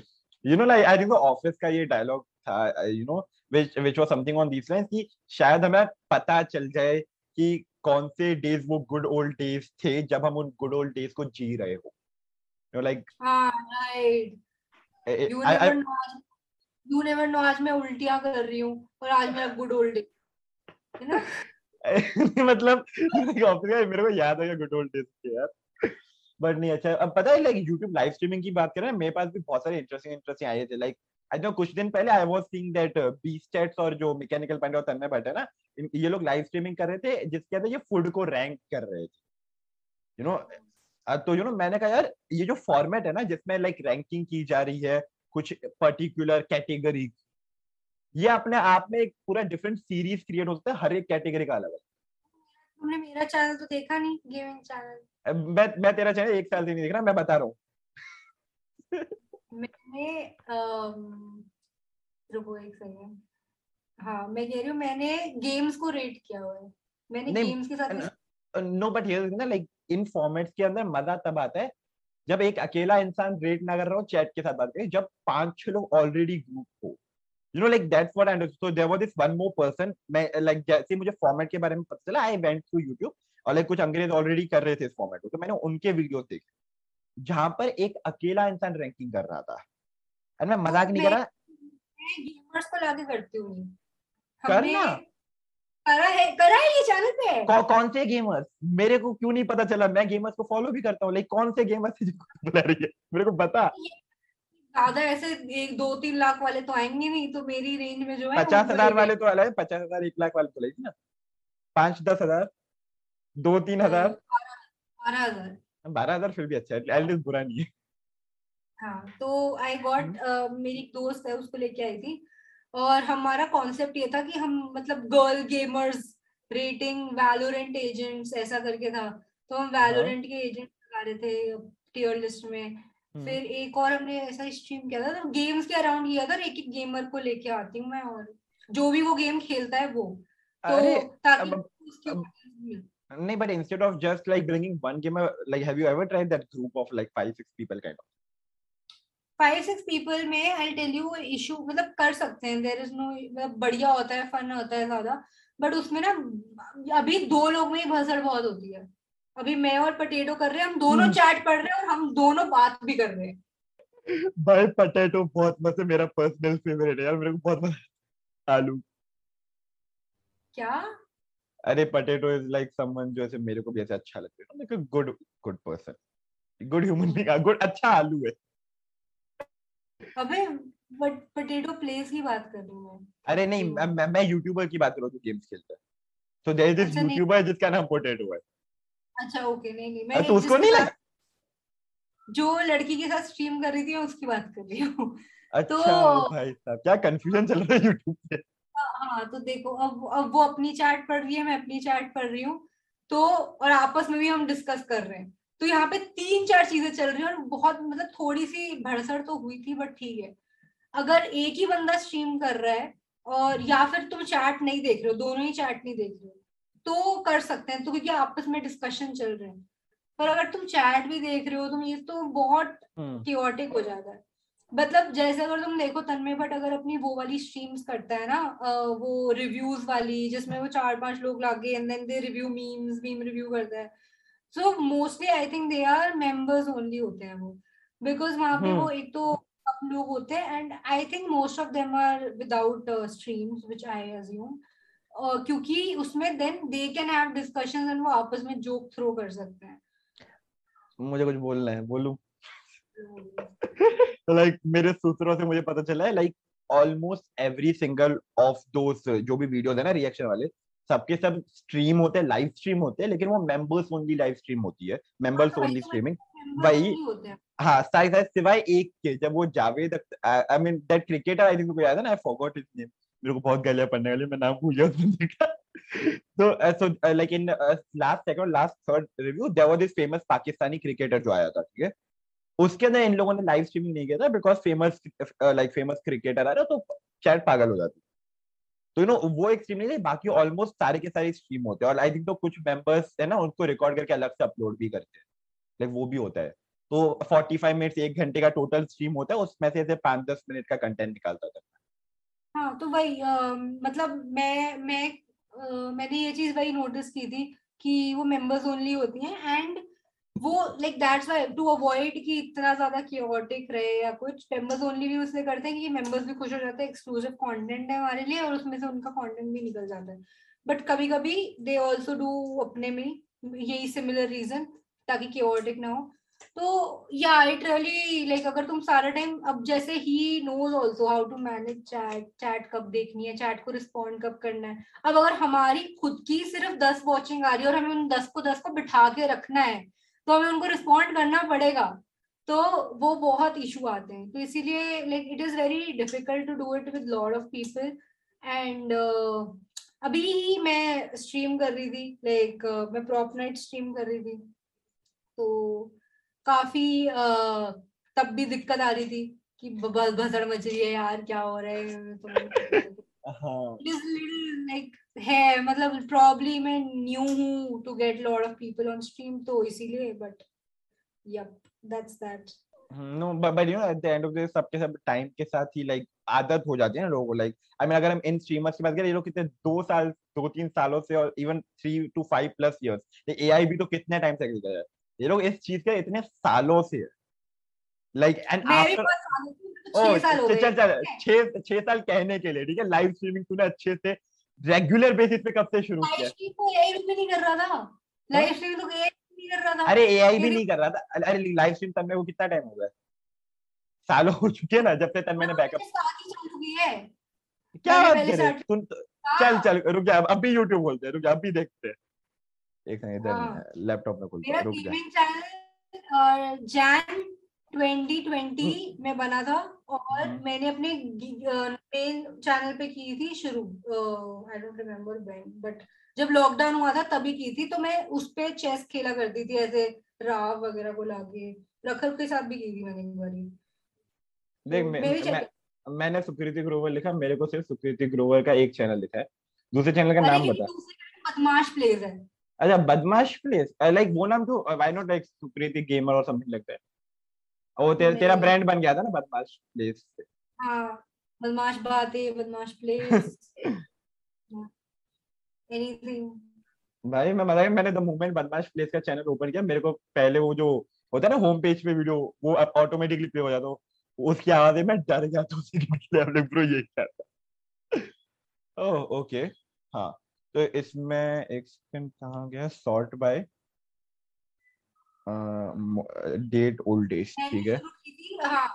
you know like I think office का ये डायलॉग था you know which which was something on these lines कि शायद हमें पता चल जाए कि कौन से डेज़ वो गुड ओल्ड डेज़ थे जब हम उन गुड ओल्ड डेज़ को जी रहे हो। यू नो लाइक हाँ right you I never know आज यू नेवर नो आज मैं उल्टियाँ कर रही हूँ और आज मेरा गुड ओल्ड डे है ना? [LAUGHS] मतलब मेरे को याद आ गुड ओल्ड डेज़ के यार। बट नहीं अच्छा अब पता है लाइक YouTube लाइव स्ट्रीमिंग की बात करें मेरे पास भी बहुत सारे इंटरेस्टिंग इंटरेस्टिंग आए थे। लाइक आई नो कुछ दिन पहले I was seeing that B stats और जो मैकेनिकल पांडे और तन्मय भट्ट है ना ये लोग लाइव स्ट्रीमिंग कर रहे थे जिसके अंदर ये फ़ूड को रैंक कर रहे थे। यू नो तो यू नो मैंने कहा यार ये जो फॉर्मेट है ना जिसमें लाइक रैंकिंग की जा रही है कुछ पर्टिकुलर कैटेगरी ये अपने आप में एक पूरा डिफरेंट सीरीज़ क्रिएट होता है हर एक कैटेगरी का अलग तुमने मेरा चैनल तो देखा नहीं गेमिंग चैनल मैं मैं तेरा चैनल एक साल से नहीं देख रहा मैं बता रहा हूँ। [LAUGHS] मैंने रुको एक सेकंड हाँ मैं कह रही हूँ मैंने गेम्स को रेट किया हुआ है। मैंने गेम्स के साथ नो बट हियर ना लाइक इन फॉर्मेट्स के अंदर मज़ा तब आता है जब एक अकेला इंसान रेट ना कर रहा हो चैट के साथ बात करे जब पाँच छह लोग ऑलरेडी ग्रुप हो। You know like that's what I so there was this one more person मैं लाइक जैसे मुझे फॉर्मेट के बारे में पता चला आई वेंट टू YouTube और लाइक कुछ अंग्रेज़ ऑलरेडी कर रहे थे इस फॉर्मेट को तो मैंने उनके वीडियोस देखे। जहाँ पर एक अकेला इंसान रैंकिंग कर रहा था। एंड मैं मज़ाक नहीं कर रहा? मैं गेमर्स को लाके करती हूँ। करना। करा है करा है ये चैनल पे? कौ, कौन से गेमर्स मेरे को क्यों नहीं पता चला? मैं गेमर्स को फॉलो भी करता हूँ लाइक कौन से गेमर्स [LAUGHS] बुला रही है? मेरे को बता। ज़्यादा ऐसे एक दो तीन लाख वाले तो आएँगे नहीं तो मेरी रेंज में जो है पचास हज़ार वाले तो अलग है पचास हज़ार एक लाख वाले तो लगी ना। पाँच दस हज़ार दो तीन हज़ार। बारह हज़ार। बारह हज़ार फिर भी अच्छा है एटलीस्ट बुरा नहीं है। हाँ तो आई गॉट uh, मेरी एक दोस्त है उसको लेके आई थी। और हमारा कॉन्सेप्ट ये था कि हम मतलब girl gamers rating Valorant agents ऐसा करके था। तो हम वैलोरेंट के एजेंट लगा रहे थे टियर लिस्ट में। फिर एक और हमने ऐसा स्ट्रीम किया था तो गेम्स के अराउंड किया था एक एक गेमर को लेके आती हूँ मैं और जो भी वो गेम खेलता है वो। तो ताकि अब- अब-। नहीं but instead of just like bringing one gamer like have you ever tried that group of like five six people kind of? Five six people में आई टेल यू इशू मतलब कर सकते हैं देर इज़ नो मतलब बढ़िया होता है fun होता है ज़्यादा बट उसमें ना अभी दो लोग में ही भसड़ बहुत होती है। अभी मैं और पटेटो कर रहे हैं हम दोनों। चैट पढ़ रहे हैं और हम दोनों बात भी कर रहे हैं। भाई पटेटो बहुत मस्त मेरा पर्सनल फेवरेट है यार मेरे को बहुत आलू। क्या? अरे पटेटो इज़ लाइक समवन जो ऐसे मेरे को भी ऐसे अच्छा लगता है। Like a good good person good human being good अच्छा आलू है। अबे बट पोटैटो प्लेस की बात कर रही हूँ अरे नहीं मैं मैं, यूट्यूबर की बात कर रहा हूँ जो गेम्स खेलता है। तो देयर इज़ दिस यूट्यूबर जिसका नाम पोटैटो है। अच्छा ओके नहीं नहीं मैं तो उसको नहीं लगा? जो लड़की के साथ स्ट्रीम कर रही थी उसकी बात कर रही हूँ। अच्छा तो- भाई साहब क्या कंफ्यूजन चल रहा है यूट्यूब पे? हाँ तो देखो अब अब वो अपनी चैट पढ़ रही है मैं अपनी चैट पढ़ रही हूँ तो और आपस में भी हम डिस्कस कर रहे हैं। तो यहाँ पे तीन चार चीज़ें चल रही है और बहुत मतलब थोड़ी सी भड़सड़ तो हुई थी बट ठीक है। अगर एक ही बंदा स्ट्रीम कर रहा है और या फिर तुम चैट नहीं देख रहे हो दोनों ही चैट नहीं देख रहे हो तो कर सकते हैं तो क्योंकि आपस में डिस्कशन चल रहे हैं। पर अगर तुम चैट भी देख रहे हो तुम ये तो बहुत हम्म, क्योटिक हो जाता है। मतलब जैसे अगर तुम देखो तन्मय भट्ट अगर अपनी वो वाली स्ट्रीम्स करता है ना वो रिव्यूज़ वाली जिसमें वो चार पाँच लोग लागे and then they review memes meme review करता है। So mostly I think they are members only होते हैं वो। बिकॉज़ वहाँ पे हम्म। वो एक तो कम लोग होते हैं and I think most of them are without streams which I assume क्योंकि उसमें then they can have discussions and वो आपस में जोक थ्रो कर सकते हैं। मुझे कुछ बोलना है बोलूँ? [LAUGHS] [LAUGHS] लाइक मेरे सूत्रों से मुझे पता चला है like almost every single of those जो भी वीडियोस है ना रिएक्शन वाले सबके सब स्ट्रीम होते हैं लाइव स्ट्रीम होते हैं लेकिन वो मेंबर्स ओनली लाइव स्ट्रीम होती है। मेंबर्स ओनली तो स्ट्रीमिंग वही- हैं। साइड साइड सिवाय एक के जब वो Javed I mean that cricketer I think याद है ना आई फॉरगॉट हिज नेम मेरे को बहुत गालियाँ पड़ने वाली मैं नाम भूल गया उस बंदे का तो so like in last second last third review there was this famous Pakistani cricketer जो आया था ठीक है? उसके अंदर इन लोगों ने लाइव स्ट्रीमिंग नहीं किया था because famous like famous cricketer आ रहा तो चैट पागल हो जाती तो यू नो वो एक स्ट्रीम नहीं थी बाकी ऑलमोस्ट सारे के सारे स्ट्रीम होते हैं। और आई थिंक तो कुछ मेंबर्स है ना उनको रिकॉर्ड करके अलग से अपलोड भी करते हैं। लाइक वो भी होता है। तो 45 मिनट्स एक घंटे का टोटल स्ट्रीम होता है उसमें से पाँच दस मिनट का कंटेंट निकालता था। हाँ तो वही अ, मतलब मैं मैं अ, मैंने ये चीज़ वही नोटिस की थी कि वो मेंबर्स ओनली होती हैं एंड वो like that's why to avoid कि इतना ज़्यादा क्योटिक रहे या कुछ मेंबर्स ओनली भी उसलिए करते हैं कि मेंबर्स भी खुश हो जाते हैं एक्सक्लूसिव कंटेंट है हमारे लिए और उसमें से उनका कंटेंट भी निकल जाता है। बट कभी कभी दे आल्सो डू अपने में यही सिमिलर रीजन ताकि क्योटिक ना हो। तो या इट रियली लाइक अगर तुम सारा टाइम अब जैसे ही knows also how to manage chat chat कब देखनी है चैट को रिस्पॉन्ड कब करना है। अब अगर हमारी खुद की सिर्फ़ दस वॉचिंग आ रही है और हमें उन दस को दस को बिठा के रखना है तो हमें उनको रिस्पॉन्ड करना पड़ेगा। तो वो बहुत इशू आते हैं। तो इसीलिए like it is very difficult to do it with lot of people and अभी ही मैं स्ट्रीम कर रही थी लाइक मैं प्रॉप नाइट स्ट्रीम कर रही थी। तो काफ़ी uh, तब भी दिक्कत आ रही थी कि भसड़ मच रही है यार क्या हो रहा है? [LAUGHS] तो हाँ। It is little है मतलब प्रॉब्ली मैं न्यू हूँ to get lot of people on stream तो इसीलिए but yup that's that no but you know at the end of the सबके सब टाइम के साथ ही लाइक आदत हो जाती है ना लोगों को लाइक आई मीन अगर हम इन स्ट्रीमर्स की बात करें ये लोग कितने दो साल दो तीन सालों से और even three two five plus years I भी तो कितने टाइम से एग्जिस्ट कर रहा है? ये लोग इस चीज़ के इतने सालों से लाइक एंड आफ्टर छह साल हो गए। चल चल छह छह साल कहने के लिए ठीक है? लाइव स्ट्रीमिंग तूने अच्छे से रेगुलर बेसिस पे कब से शुरू लाइव किया? स्ट्रीम तो एआई भी नहीं कर रहा था। लाइव स्ट्रीम तो एआई नहीं कर रहा था। अरे एआई भी नहीं कर रहा था। अरे लाइव स्ट्रीम तब को कितना टाइम हो गया? सालों हो चुके हैं ना जब से तन्मय ने बैकअप ही क्या बात कर रहे तुम तो- हाँ, चल चल रुक जा अब भी YouTube खोलते हैं रुक जा अब भी देखते हैं। एक सेकंड इधर हाँ। लैपटॉप में खोलते हैं रुक जा। गेमिंग चैनल जैन 2020 में बना था और हम्म। मैंने अपने मेन चैनल पे की थी शुरू I don't remember when but जब लॉकडाउन हुआ था तभी की थी तो मैं उस पे चेस खेला करती थी ऐसे राव वगैरह को लाके रखल के साथ भी की थी मैंने एक बारी। देख तो मैं, मैं, मैंने सुकृति ग्रोवर लिखा मेरे को सिर्फ़ सुकृति ग्रोवर का एक चैनल लिखा है। दूसरे चैनल का नाम बता। बदमाश प्लेस है। अच्छा बदमाश प्लेस लाइक वो नाम तो why not like Sukriti gamer और समथिंग लगता है। वो तेरा तेरा नहीं। ब्रांड बन गया था ना बदमाश प्लेस हाँ बदमाश बातें बदमाश प्लेस एनीथिंग [LAUGHS] भाई मैं मतलब मैंने द मोमेंट बदमाश प्लेस का चैनल ओपन किया। मेरे को पहले वो जो होता है ना होम पेज पे वीडियो वो ऑटोमेटिकली प्ले हो जाता तो उसकी आवाज़ में मैं डर गया तो उसी मतलब ब्रो ये क्या था। [LAUGHS] ओह ओके हाँ। तो इसमें एक सेकंड कहाँ गया? सॉर्ट बाय डेट ओल्ड मैंने ठीक है? हाँ।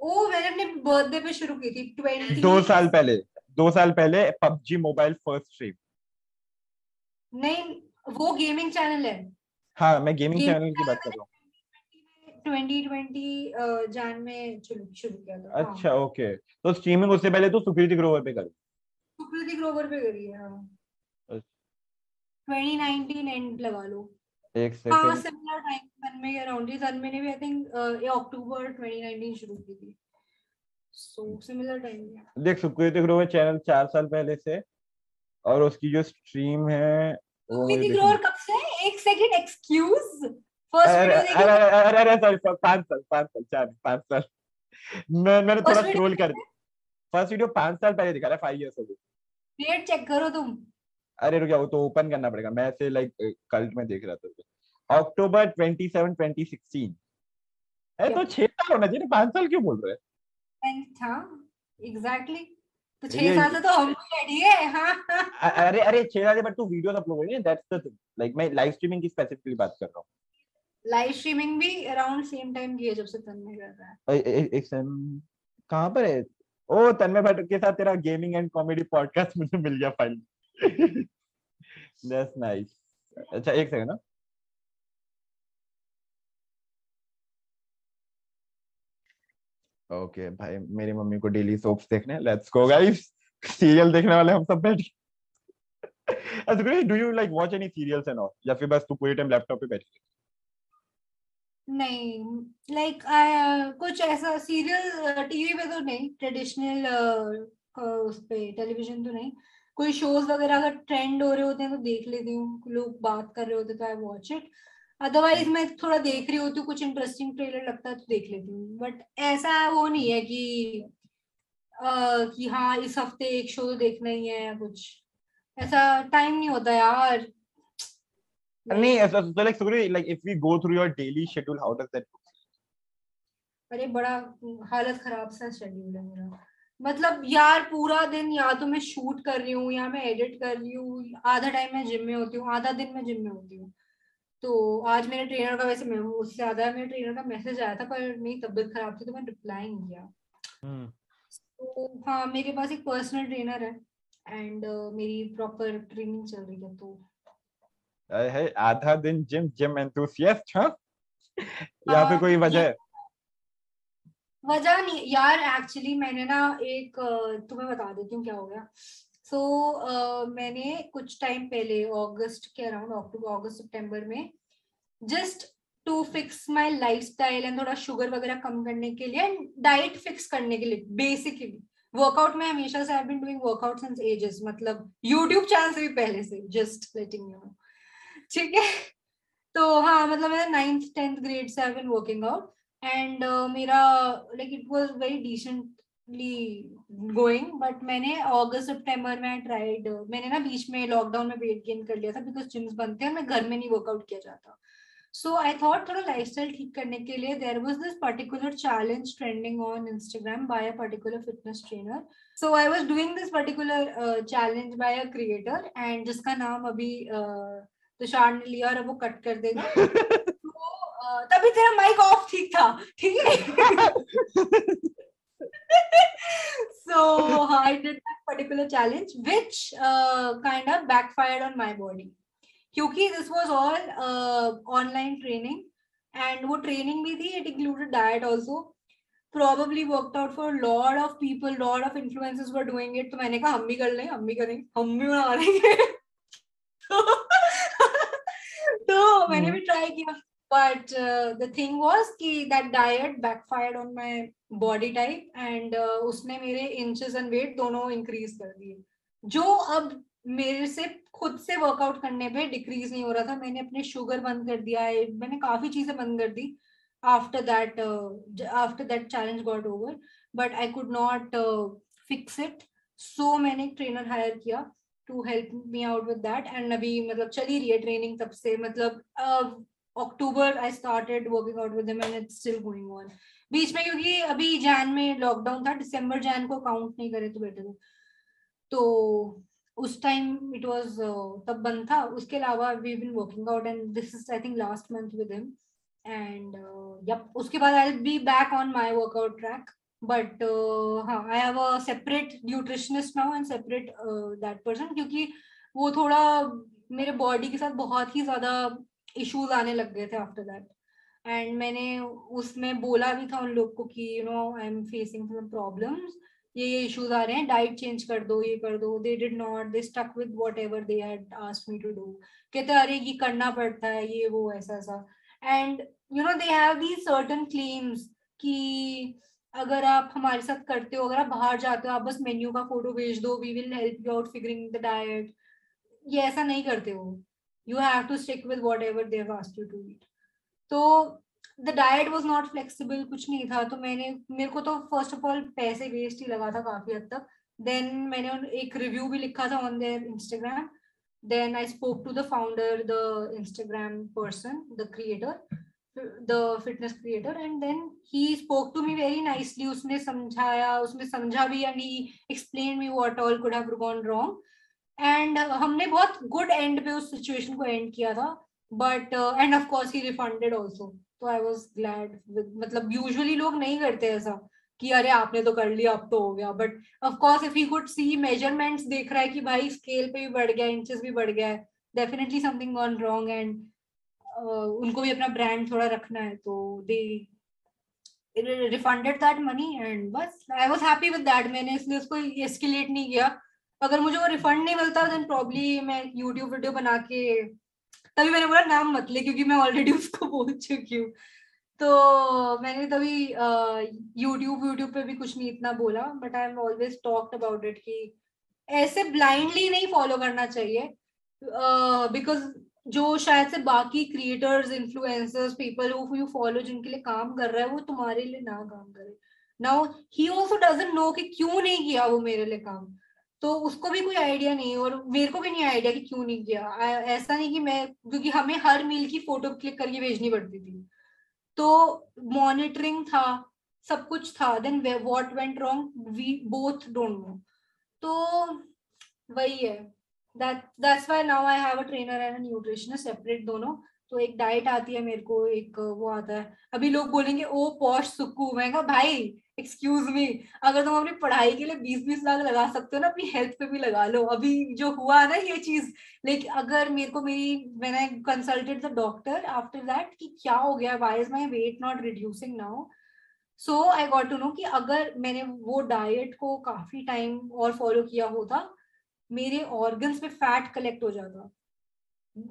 वो मैंने अपने बर्थडे पे शुरू की थी ट्वेंटी दो साल पहले दो साल पहले पबजी मोबाइल फ़र्स्ट स्ट्रीम। नहीं वो गेमिंग चैनल है। हाँ मैं गेमिंग चैनल की बात कर रहा हूँ। 2020 जान में शुरू शुरू किया था हाँ। अच्छा ओके। तो स्ट्रीमिंग उससे पहले तो सुकृति ग्रोवर पे करी। सुकृति ग्रोवर पे करी है हाँ। अच्छा। 2019 एंड लगा लो। एक हाँ सेकंड सिमिलर टाइम तन्मय के अराउंड ही तन्मय ने भी आई थिंक ये अक्टूबर 2019 शुरू की थी। सो सिमिलर टाइम देख सुकृति ग्रोवर चैनल चार साल पहले से और उसकी जो स्ट्रीम है वो सुकृति ग्रोवर कब से? एक सेकंड एक्सक्यूज फ़र्स्ट वीडियो अरे देखी। अरे अरे सॉरी पाँच साल पाँच साल चार पाँच साल। मैं मैंने थोड़ा स्क्रॉल कर फ़र्स्ट वीडियो पाँच साल पहले दिखा रहा है five years ago date check करो तुम। अरे रुक जाओ तो ओपन करना पड़ेगा। मैं ऐसे लाइक कल्ट में देख रहा था अक्टूबर 27 2016 है तो छह साल होना चाहिए पाँच साल क्यों बोल रहे एग्जैक्टली तो छह साल से तो हम है। हाँ हाँ अरे अरे छह साल बट तू वीडियोस अपलोड करेंगे दैट्स द थिंग लाइक मैं लाइव स्ट्रीमिंग की स्पेसिफिकली बात कर रहा हूँ। लाइव स्ट्रीमिंग भी अराउंड सेम टाइम की है जब से तन्मय कर रहा है। एक सेकंड कहाँ पर है? ओ तन्मय भट्ट के साथ तेरा गेमिंग एंड कॉमेडी पॉडकास्ट मुझे मिल गया फ़ाइल दैट्स नाइस अच्छा एक सेकंड ना ओके भाई मेरी मम्मी को डेली सोप्स देखने। लेट्स गो गाइस सीरियल देखने वाले हम सब बैठ अच्छा do you like watch any serials and all या फिर बस तू पूरे टाइम लैपटॉप पे बैठ नहीं लाइक like, कुछ ऐसा सीरियल टीवी पे तो नहीं ट्रेडिशनल उस पे टेलीविज़न तो नहीं। कोई शोज़ वगैरह अगर ट्रेंड हो रहे होते हैं तो देख लेती हूँ। लोग बात कर रहे होते तो आई वॉच इट अदरवाइज़ मैं थोड़ा देख रही होती हूँ कुछ इंटरेस्टिंग ट्रेलर लगता है तो देख लेती हूँ। बट ऐसा वो नहीं है कि अ, कि हाँ इस हफ़्ते एक शो तो देखना ही है या कुछ। ऐसा टाइम नहीं होता यार। नहीं ऐसा like Sugri, like if we go through your daily schedule how does that look अरे बड़ा हालत खराब सा शेड्यूल है मेरा। मतलब यार पूरा दिन या तो मैं शूट कर रही हूँ या मैं एडिट कर रही हूँ आधा टाइम मैं जिम में होती हूँ आधा दिन मैं जिम में होती हूँ। तो आज मेरे ट्रेनर का वैसे मैं उससे ज़्यादा मेरे ट्रेनर का मैसेज आया था पर मेरी तबीयत खराब थी तो मैं रिप्लाई नहीं किया। तो हाँ मेरे पास एक पर्सनल ट्रेनर है एंड uh, मेरी प्रॉपर ट्रेनिंग चल रही है तो। है आधा दिन जिम जिम एंथुसियास्ट हाँ? या फिर हाँ, कोई वजह है वजह नहीं यार एक्चुअली मैंने ना एक तुम्हें बता देती हूँ क्या हो गया। सो so, uh, मैंने कुछ टाइम पहले अगस्त के अराउंड अक्टूबर अगस्त सितंबर में just to fix my lifestyle and थोड़ा शुगर वगैरह कम करने के लिए एंड डाइट फिक्स करने के लिए बेसिकली वर्कआउट में हमेशा से I been doing workout since ages मतलब यूट्यूब चैनल से भी पहले से जस्ट लेटिंग यू ठीक है? तो हाँ मतलब मैं नाइन्थ टेंथ ग्रेड से I been working out and मेरा like it was very decently going but मैंने अगस्त सितंबर में ट्राइड मैंने ना बीच में लॉकडाउन में वेट गेन कर लिया था बिकॉज़ जिम्स बनते हैं और मैं घर में नहीं वर्कआउट किया जाता। सो आई थॉट थोड़ा लाइफस्टाइल ठीक करने के लिए there was this particular challenge trending on Instagram by a particular fitness trainer so I was doing this particular challenge by a creator and जिसका नाम अभी uh, तुषार ने लिया और अब वो कट कर देगा। [LAUGHS] तभी तेरा माइक ऑफ़ ठीक था ठीक है so I did that particular challenge, which uh, kind of backfired on my body. क्योंकि this was all uh, online training and वो training भी थी it included diet also probably worked out for a lot of people lot of influencers were doing it तो मैंने कहा हम भी कर लें हम भी करेंगे हम भी बना लेंगे तो मैंने भी ट्राई किया but uh, the thing was कि that diet backfired on my body type and uh, उसने मेरे inches and weight दोनों increase कर दिए। जो अब मेरे से खुद से वर्कआउट करने पे डिक्रीज नहीं हो रहा था मैंने अपने शुगर बंद कर दिया है मैंने काफ़ी चीज़ें बंद कर दी after that after that challenge got over but I could not fix it so मैंने एक ट्रेनर हायर किया to help me out with that and अभी मतलब चली रही है ट्रेनिंग तब से मतलब अक्टूबर I started working out with him and it's still going on बीच में क्योंकि अभी जैन में लॉकडाउन था दिसंबर जैन को काउंट नहीं करे तो बेटर तो उस टाइम इट वाज तब बंद था। उसके अलावा we been working out and this is I think last month with him and yep उसके बाद I be back on my workout track but हाँ I have a separate nutritionist now and separate that person क्योंकि वो थोड़ा मेरे body के साथ बहुत ही ज़्यादा इश्यूज़ आने लग गए थे आफ्टर दैट एंड मैंने उसमें बोला भी था उन लोग को कि you know I am facing some problems ये ये इश्यूज़ आ रहे हैं डाइट चेंज कर दो, ये कर दो. They did not they stuck with whatever they had asked me to do कहते, अरे, ये करना पड़ता है, ये, वो, ऐसा ऐसा. And you know they have the certain claims कि अगर आप हमारे साथ करते हो, अगर आप बाहर जाते हो, आप बस मेन्यू का फ़ोटो भेज दो we will help you out figuring the diet ये ऐसा नहीं करते हो you have to stick with whatever they've ask you to eat तो the diet was not flexible कुछ नहीं था तो मैंने, मेरे को तो फ़र्स्ट ऑफ़ ऑल पैसे वेस्ट ही लगा था काफ़ी हद तक. देन मैंने एक रिव्यू भी लिखा था on their Instagram then I spoke to the founder the Instagram person the creator the fitness creator and then he spoke to me very nicely उसने समझाया, उसने समझा भी and he explain me what all could have gone wrong and हमने बहुत good and पे उस situation को एंड किया था but end of course he refunded also तो आई वाज ग्लैड मतलब यूजुअली लोग नहीं करते ऐसा कि अरे आपने तो कर लिया, अब तो हो गया। But of course if he could see measurements देख रहा है कि भाई स्केल पे भी बढ़ गया इंचेस भी बढ़ गया है definitely something gone wrong and उनको भी अपना ब्रांड थोड़ा रखना है तो they refunded that money and बस I was happy with that मैंने इसलिए उसको एस्केलेट नहीं किया। अगर मुझे वो रिफंड नहीं मिलता देन प्रॉब्ली मैं यूट्यूब वीडियो बना के, तभी मैंने बोला, नाम मत ले, क्योंकि मैं ऑलरेडी [LAUGHS] उसको बोल चुकी हूँ। तो मैंने तभी यूट्यूब यूट्यूब पे भी कुछ नहीं इतना बोला but I am always talked about it कि ऐसे ब्लाइंडली नहीं फॉलो करना चाहिए बिकॉज़ जो शायद से बाकी creators influencers people who you follow जिनके लिए काम कर रहा है, वो तुम्हारे लिए ना काम करे। Now he also doesn't know कि क्यों नहीं किया वो मेरे लिए काम। तो उसको भी कोई आइडिया नहीं और मेरे को भी नहीं आइडिया कि क्यों नहीं किया। ऐसा नहीं कि मैं, क्योंकि हमें हर मील की फ़ोटो क्लिक करके भेजनी पड़ती थी। तो मॉनिटरिंग था, सब कुछ था then what went wrong we both don't know तो वही है। That that's why now I have a trainer and nutritionist separate दोनों। तो एक डाइट आती है मेरे को, एक वो आता है। अभी लोग बोलेंगे, ओ पॉश सुक्कू मैं कहा, भाई एक्सक्यूज मी अगर तुम अपनी पढ़ाई के लिए बीस बीस लाख लगा सकते हो ना, अपनी हेल्थ पे भी लगा लो। अभी जो हुआ ना ये चीज़ लेकिन अगर मेरे को मेरी, मैंने consulted the doctor after that कि क्या हो गया why is my weight not reducing now so I got to know कि अगर मैंने वो डाइट को काफ़ी टाइम और फॉलो किया होता, मेरे ऑर्गन्स में फैट कलेक्ट हो जाता।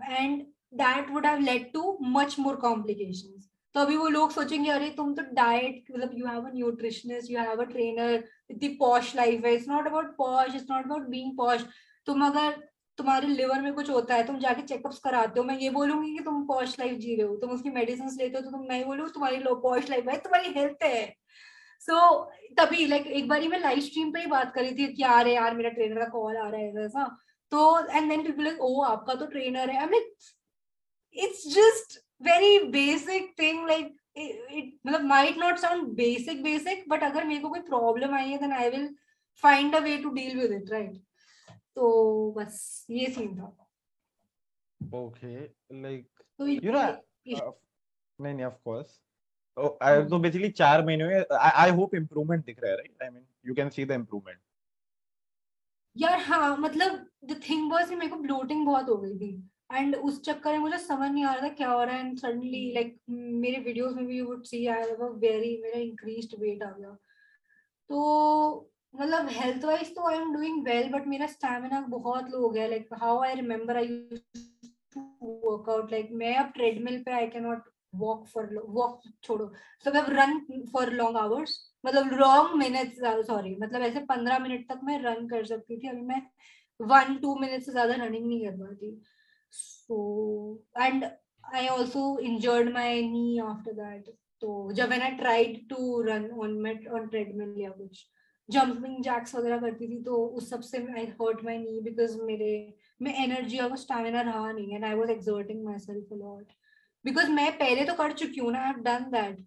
And that would have led to much more complications तो अभी वो लोग सोचेंगे अरे तुम तो डाइट मतलब you have a nutritionist you have a trainer इतनी पॉश लाइफ है। It's not about posh it's not about being posh तुम अगर तुम्हारे लिवर में कुछ होता है तुम जाके चेकअप्स कराते हो मैं ये बोलूँगी कि तुम पॉश लाइफ जी रहे हो। तुम उसकी मेडिसिन लेते हो तो तुम नहीं बोलो तुम्हारी लो पॉश लाइफ है तुम्हारी हेल्थ है। सो so, तभी लाइक like, एक बार मैं लाइव स्ट्रीम पे ही बात करी थी कि यार यार मेरा ट्रेनर का कॉल आ रहा है ऐसा तो and then people like oh आपका तो ट्रेनर है। I mean it's just very basic thing like it, मतलब might not sound basic basic but अगर मेरे को कोई problem आई है then I will find a way to deal with it right तो बस ये सीन था okay like तो you know uh, नहीं नहीं of course oh, I, तो basically चार महीने में I, I hope improvement दिख रहा है right I mean you can see the improvement यार हाँ मतलब the thing was मेरे को bloating बहुत हो गई थी एंड उस चक्कर में मुझे समझ नहीं आ रहा था क्या हो रहा है। एंड सडनली लाइक मेरे वीडियोस में भी you would see I have very मेरा इंक्रीज्ड वेट आ गया। तो मतलब हेल्थ वाइज तो I am doing well but मेरा स्टैमिना बहुत लो हो गया। Like how I remember I work out like मैं अब ट्रेडमिल पे I can not walk for walk छोड़ो। So I run for long hours मतलब लॉन्ग मिनट्स सॉरी मतलब ऐसे पंद्रह मिनट तक मैं रन कर सकती थी। अभी मैं वन टू मिनट से ज़्यादा रनिंग नहीं कर पाती। So, and I also injured my knee after that. तो जब मैंने tried to run on mat on treadmill या कुछ जंपिंग जैक्स वगैरह करती थी तो उस सब I hurt my knee because मेरे में एनर्जी और स्टैमिना रहा नहीं and I was exerting myself a lot because मैं पहले तो कर चुकी हूँ ना आई हैव डन दैट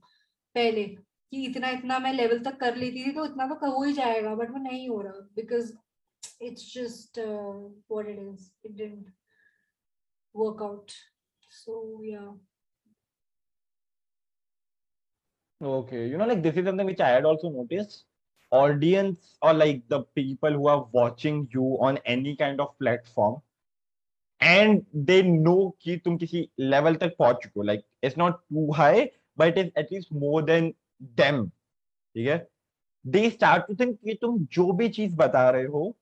पहले कि इतना इतना मैं लेवल तक कर लेती थी तो इतना तो हो ही जाएगा बट वो नहीं हो रहा because it's just uh, what it is. It didn't work out. So yeah. Okay, you know, like this is something which I had also noticed. Audience or like the people who are watching you on any kind of platform, and they know कि तुम किसी level पहुँच चुके हो. Like it's not too high, but it is at least more than them. ठीक है? They start to think कि तुम जो भी चीज़ बता रहे हो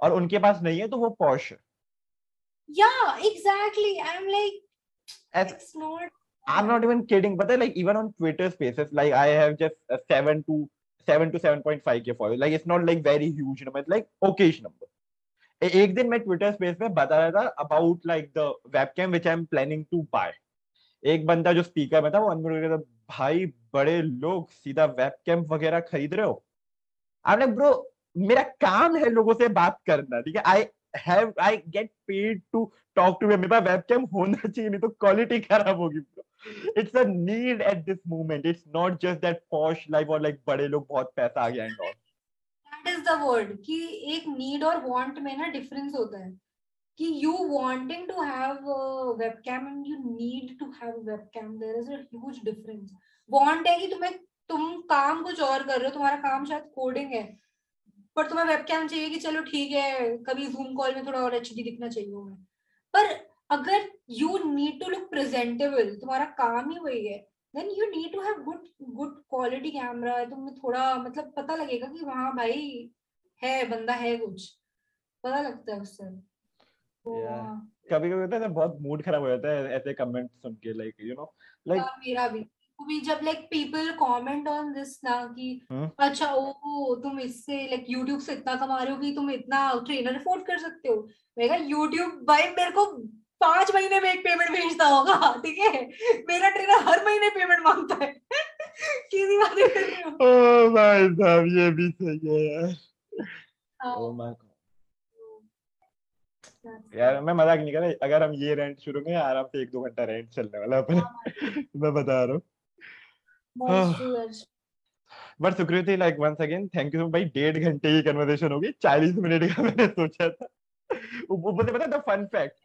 और उनके पास नहीं है तो वो पॉश है. Yeah, exactly. I'm like, As it's not. I'm not even kidding, but like even on Twitter Spaces, like I have just a seven to seven to seven point five k followers. Like it's not like very huge number. It's like okayish number. एक दिन मैं Twitter space में बता रहा था about like the webcam which I am planning to buy एक बंदा जो स्पीकर में था वो अनम्यूट करके था भाई बड़े लोग सीधा वेबकैम वगैरह खरीद रहे हो लाइक ब्रो मेरा काम है लोगों से बात करना ठीक है I have I get paid to talk to मेरे पास वेबकैम होना चाहिए, नहीं तो क्वालिटी खराब होगी it's a need at this moment it's not just that posh life और लाइक बड़े लोग बहुत पैसा आ गया and all That is the word. कि एक need और want में ना difference होता है. कि to have a webcam and you need to have a webcam. There is a huge difference. Want है कि तुम्हें, तुम काम कुछ और कर रहे हो, तुम्हारा काम शायद कोडिंग है पर तुम्हें वेबकैम चाहिए कि चलो ठीक है कभी जूम कॉल में थोड़ा और एच दिखना चाहिए हमें पर अगर you need to look presentable तुम्हारा काम ही वही है then you need to have good good quality camera है तुम्हें थोड़ा मतलब पता लगेगा कि वहाँ भाई है बंदा है कुछ। पता लगता है उससे। तो. हाँ, कभी कभी होता है ना बहुत मूड खराब हो जाता है ऐसे कमेंट सुन के लाइक यू नो लाइक मेरा भी। भी जब like people comment on this ना कि हम्म। अच्छा ओ तुम इससे लाइक यूट्यूब से इतना कमा रहे हो कि तुम इतना ट्रेनर अफोर्ड कर सकते हो? मैं कहा यूट्यूब भाई मेरे को पाँच महीने में एक पेमेंट भेजता होगा ठीक है? मेरा ट्रेनर हर महीने पेमेंट माँगता है. [LAUGHS] किसी बात ओ भाई साहब ये भी सही है यार। हाँ, ओ माय गॉड यार मैं मज़ाक नहीं कर रहा अगर हम ये रेंट शुरू करें आराम से एक दो घंटा रेंट चलने वाला है अपने। [LAUGHS] मैं बता रहा हूँ। But Sukriti like once again thank you भाई डेढ़ घंटे की कन्वर्सेशन होगी। चालीस मिनट का मैंने सोचा था। ऊपर से पता था फन फैक्ट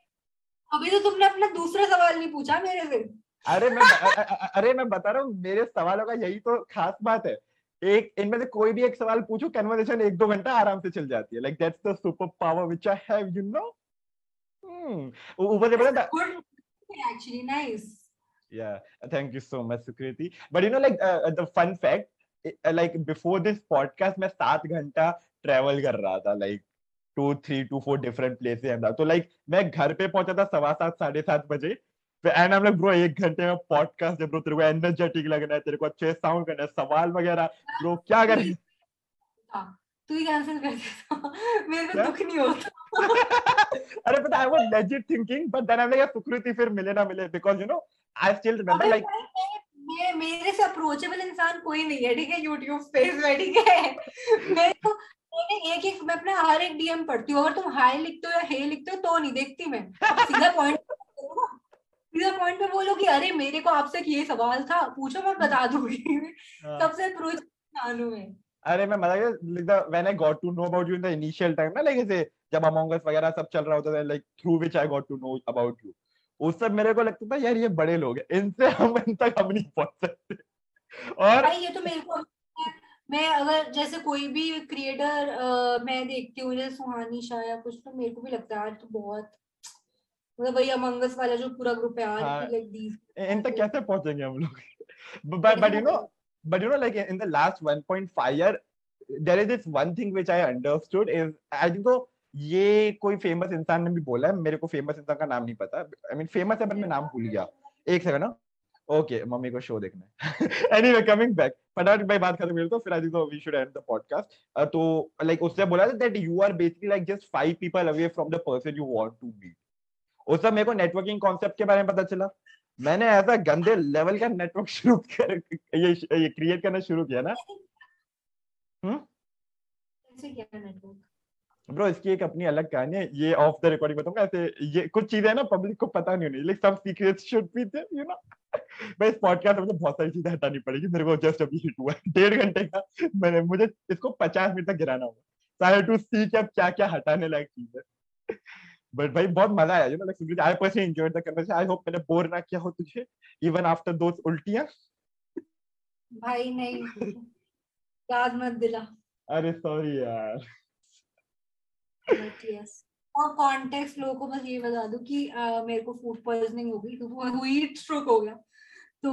अभी तो तुमने अपना दूसरा सवाल नहीं पूछा मेरे से। अरे मैं अ- अरे मैं बता रहा हूँ मेरे सवालों का यही तो खास बात है। एक इनमें से कोई भी एक सवाल पूछो कन्वर्सेशन एक दो घंटा आराम से चल जाती है। Like that's the super power which I have you know ऊपर से पता था actually nice. Yeah, thank you so much, Sukriti. But you know, like uh, the fun fact, uh, like before this podcast, मैं सात घंटा travel कर रहा था, like three, two, four different places and तो like मैं घर पे पहुँचा था सवा सात साढ़े सात बजे एंड हम लोग ब्रो एक घंटे में पॉडकास्ट है ब्रो तेरे को एनर्जेटिक लगना है तेरे को अच्छे साउंड करना है सवाल वगैरह ब्रो क्या करें [LAUGHS] तू ही कैंसिल कर देता मेरे को? दुख नहीं होता [LAUGHS] अरे पता I was legit thinking but then I like Sukriti फिर मिले ना मिले because you know I still remember like मैं मैं- मेरे से अप्रोचेबल इंसान कोई नहीं है ठीक है? यूट्यूब में ठीक है? मेरे को मैंने एक एक मैं अपना हर एक डीएम पढ़ती हूँ। अगर तुम हाय लिखते हो या हे लिखते हो तो नहीं देखती मैं। सीधा पॉइंट सीधा पॉइंट पे बोलो कि अरे मेरे को आपसे ये सवाल था पूछो मैं बता दूँगी। सबसे अप्रोच हूँ मैं। अरे मैं मज़ा गया when I got to know about you in the initial time ना लाइक जब अमंग अस वगैरह सब चल रहा होता था like through which I got to know about you उस सब मेरे को लगता था यार ये बड़े लोग हैं इनसे हम इन तक हम नहीं पहुँच सकते। और भाई ये तो मेरे को मैं अगर जैसे कोई भी क्रिएटर मैं देखती हूँ जैसे सुहानी शाह या कुछ तो मेरे को भी लगता है यार तो बहुत मतलब वही अमंगस वाला जो पूरा ग्रुप है हाँ। यार लाइक दीज इन तक कैसे पहुँचेंगे हम लोग? But but you know but you know like in the last 1.5 year there is this one thing which i understood is i think तो ये कोई फ़ेमस इंसान ने भी बोला है, मेरे को फ़ेमस इंसान का नाम नहीं पता। आई मीन फ़ेमस है पर मैं नाम भूल गया। एक सेकंड ना ओके मम्मी को शो देखना है। एनीवे कमिंग बैक फटाफट भाई बात खत्म कर तो फिर I think we should end the podcast तो लाइक उसने बोला that you are basically like just five people away from the person you want to meet उस समय मेरे को नेटवर्किंग कॉन्सेप्ट के बारे में पता चला। मैंने ऐसा गंदे लेवल का नेटवर्क शुरू कर, ये ये क्रिएट करना शुरू किया ना। हम्म कैसे क्या नेटवर्क ब्रो इसकी एक अपनी अलग कहानी है ये ऑफ़ द रिकॉर्डिंग बताऊँगा। ऐसे ये कुछ चीज़ें ना पब्लिक को पता नहीं होनी like some secrets should be there you know मैं इस पॉडकास्ट में मुझे बहुत सारी चीज़ें हटानी पड़ेगी मेरे को जस्ट अभी हिट हुआ है। डेढ़ घंटे का मैंने मुझे इसको पचास मिनट तक गिराना होगा। ट्राई टू सी कि अब क्या क्या हटाने लायक चीज़ है। बट भाई बहुत मज़ा आया you know like I personally enjoyed the conversation I hope मैंने बोर ना किया हो तुझे इवन आफ्टर दोस उल्टियाँ। भाई नहीं याद मत दिला। अरे सॉरी यार। यस और कॉन्टेक्स्ट लोगों को बस ये बता दूँ कि मेरे को फ़ूड पॉइजनिंग हो गई तो हीट स्ट्रोक हो गया। तो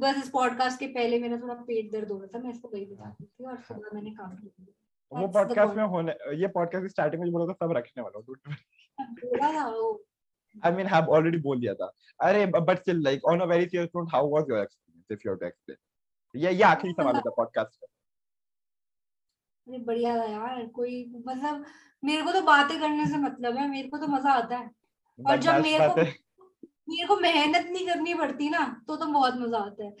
बस इस पॉडकास्ट के पहले मेरा थोड़ा पेट दर्द हो रहा था मैं इसको वही बता रही थी और सुबह मैंने काम किया। वो पॉडकास्ट में होने ये पॉडकास्ट की स्टार्टिंग में जो बोला था सब रखने वाला हूँ वो। आई मीन हैव बोल दिया था। अरे but still like on a very serious note how was your experience if you have to explain ये ये आखिरी सवाल पॉडकास्ट का। अरे बढ़िया था यार कोई मतलब मेरे को तो बातें करने से मतलब है मेरे को तो मज़ा आता है। और जब मेरे को मेरे को मेहनत नहीं करनी पड़ती ना तो तो बहुत मज़ा आता है।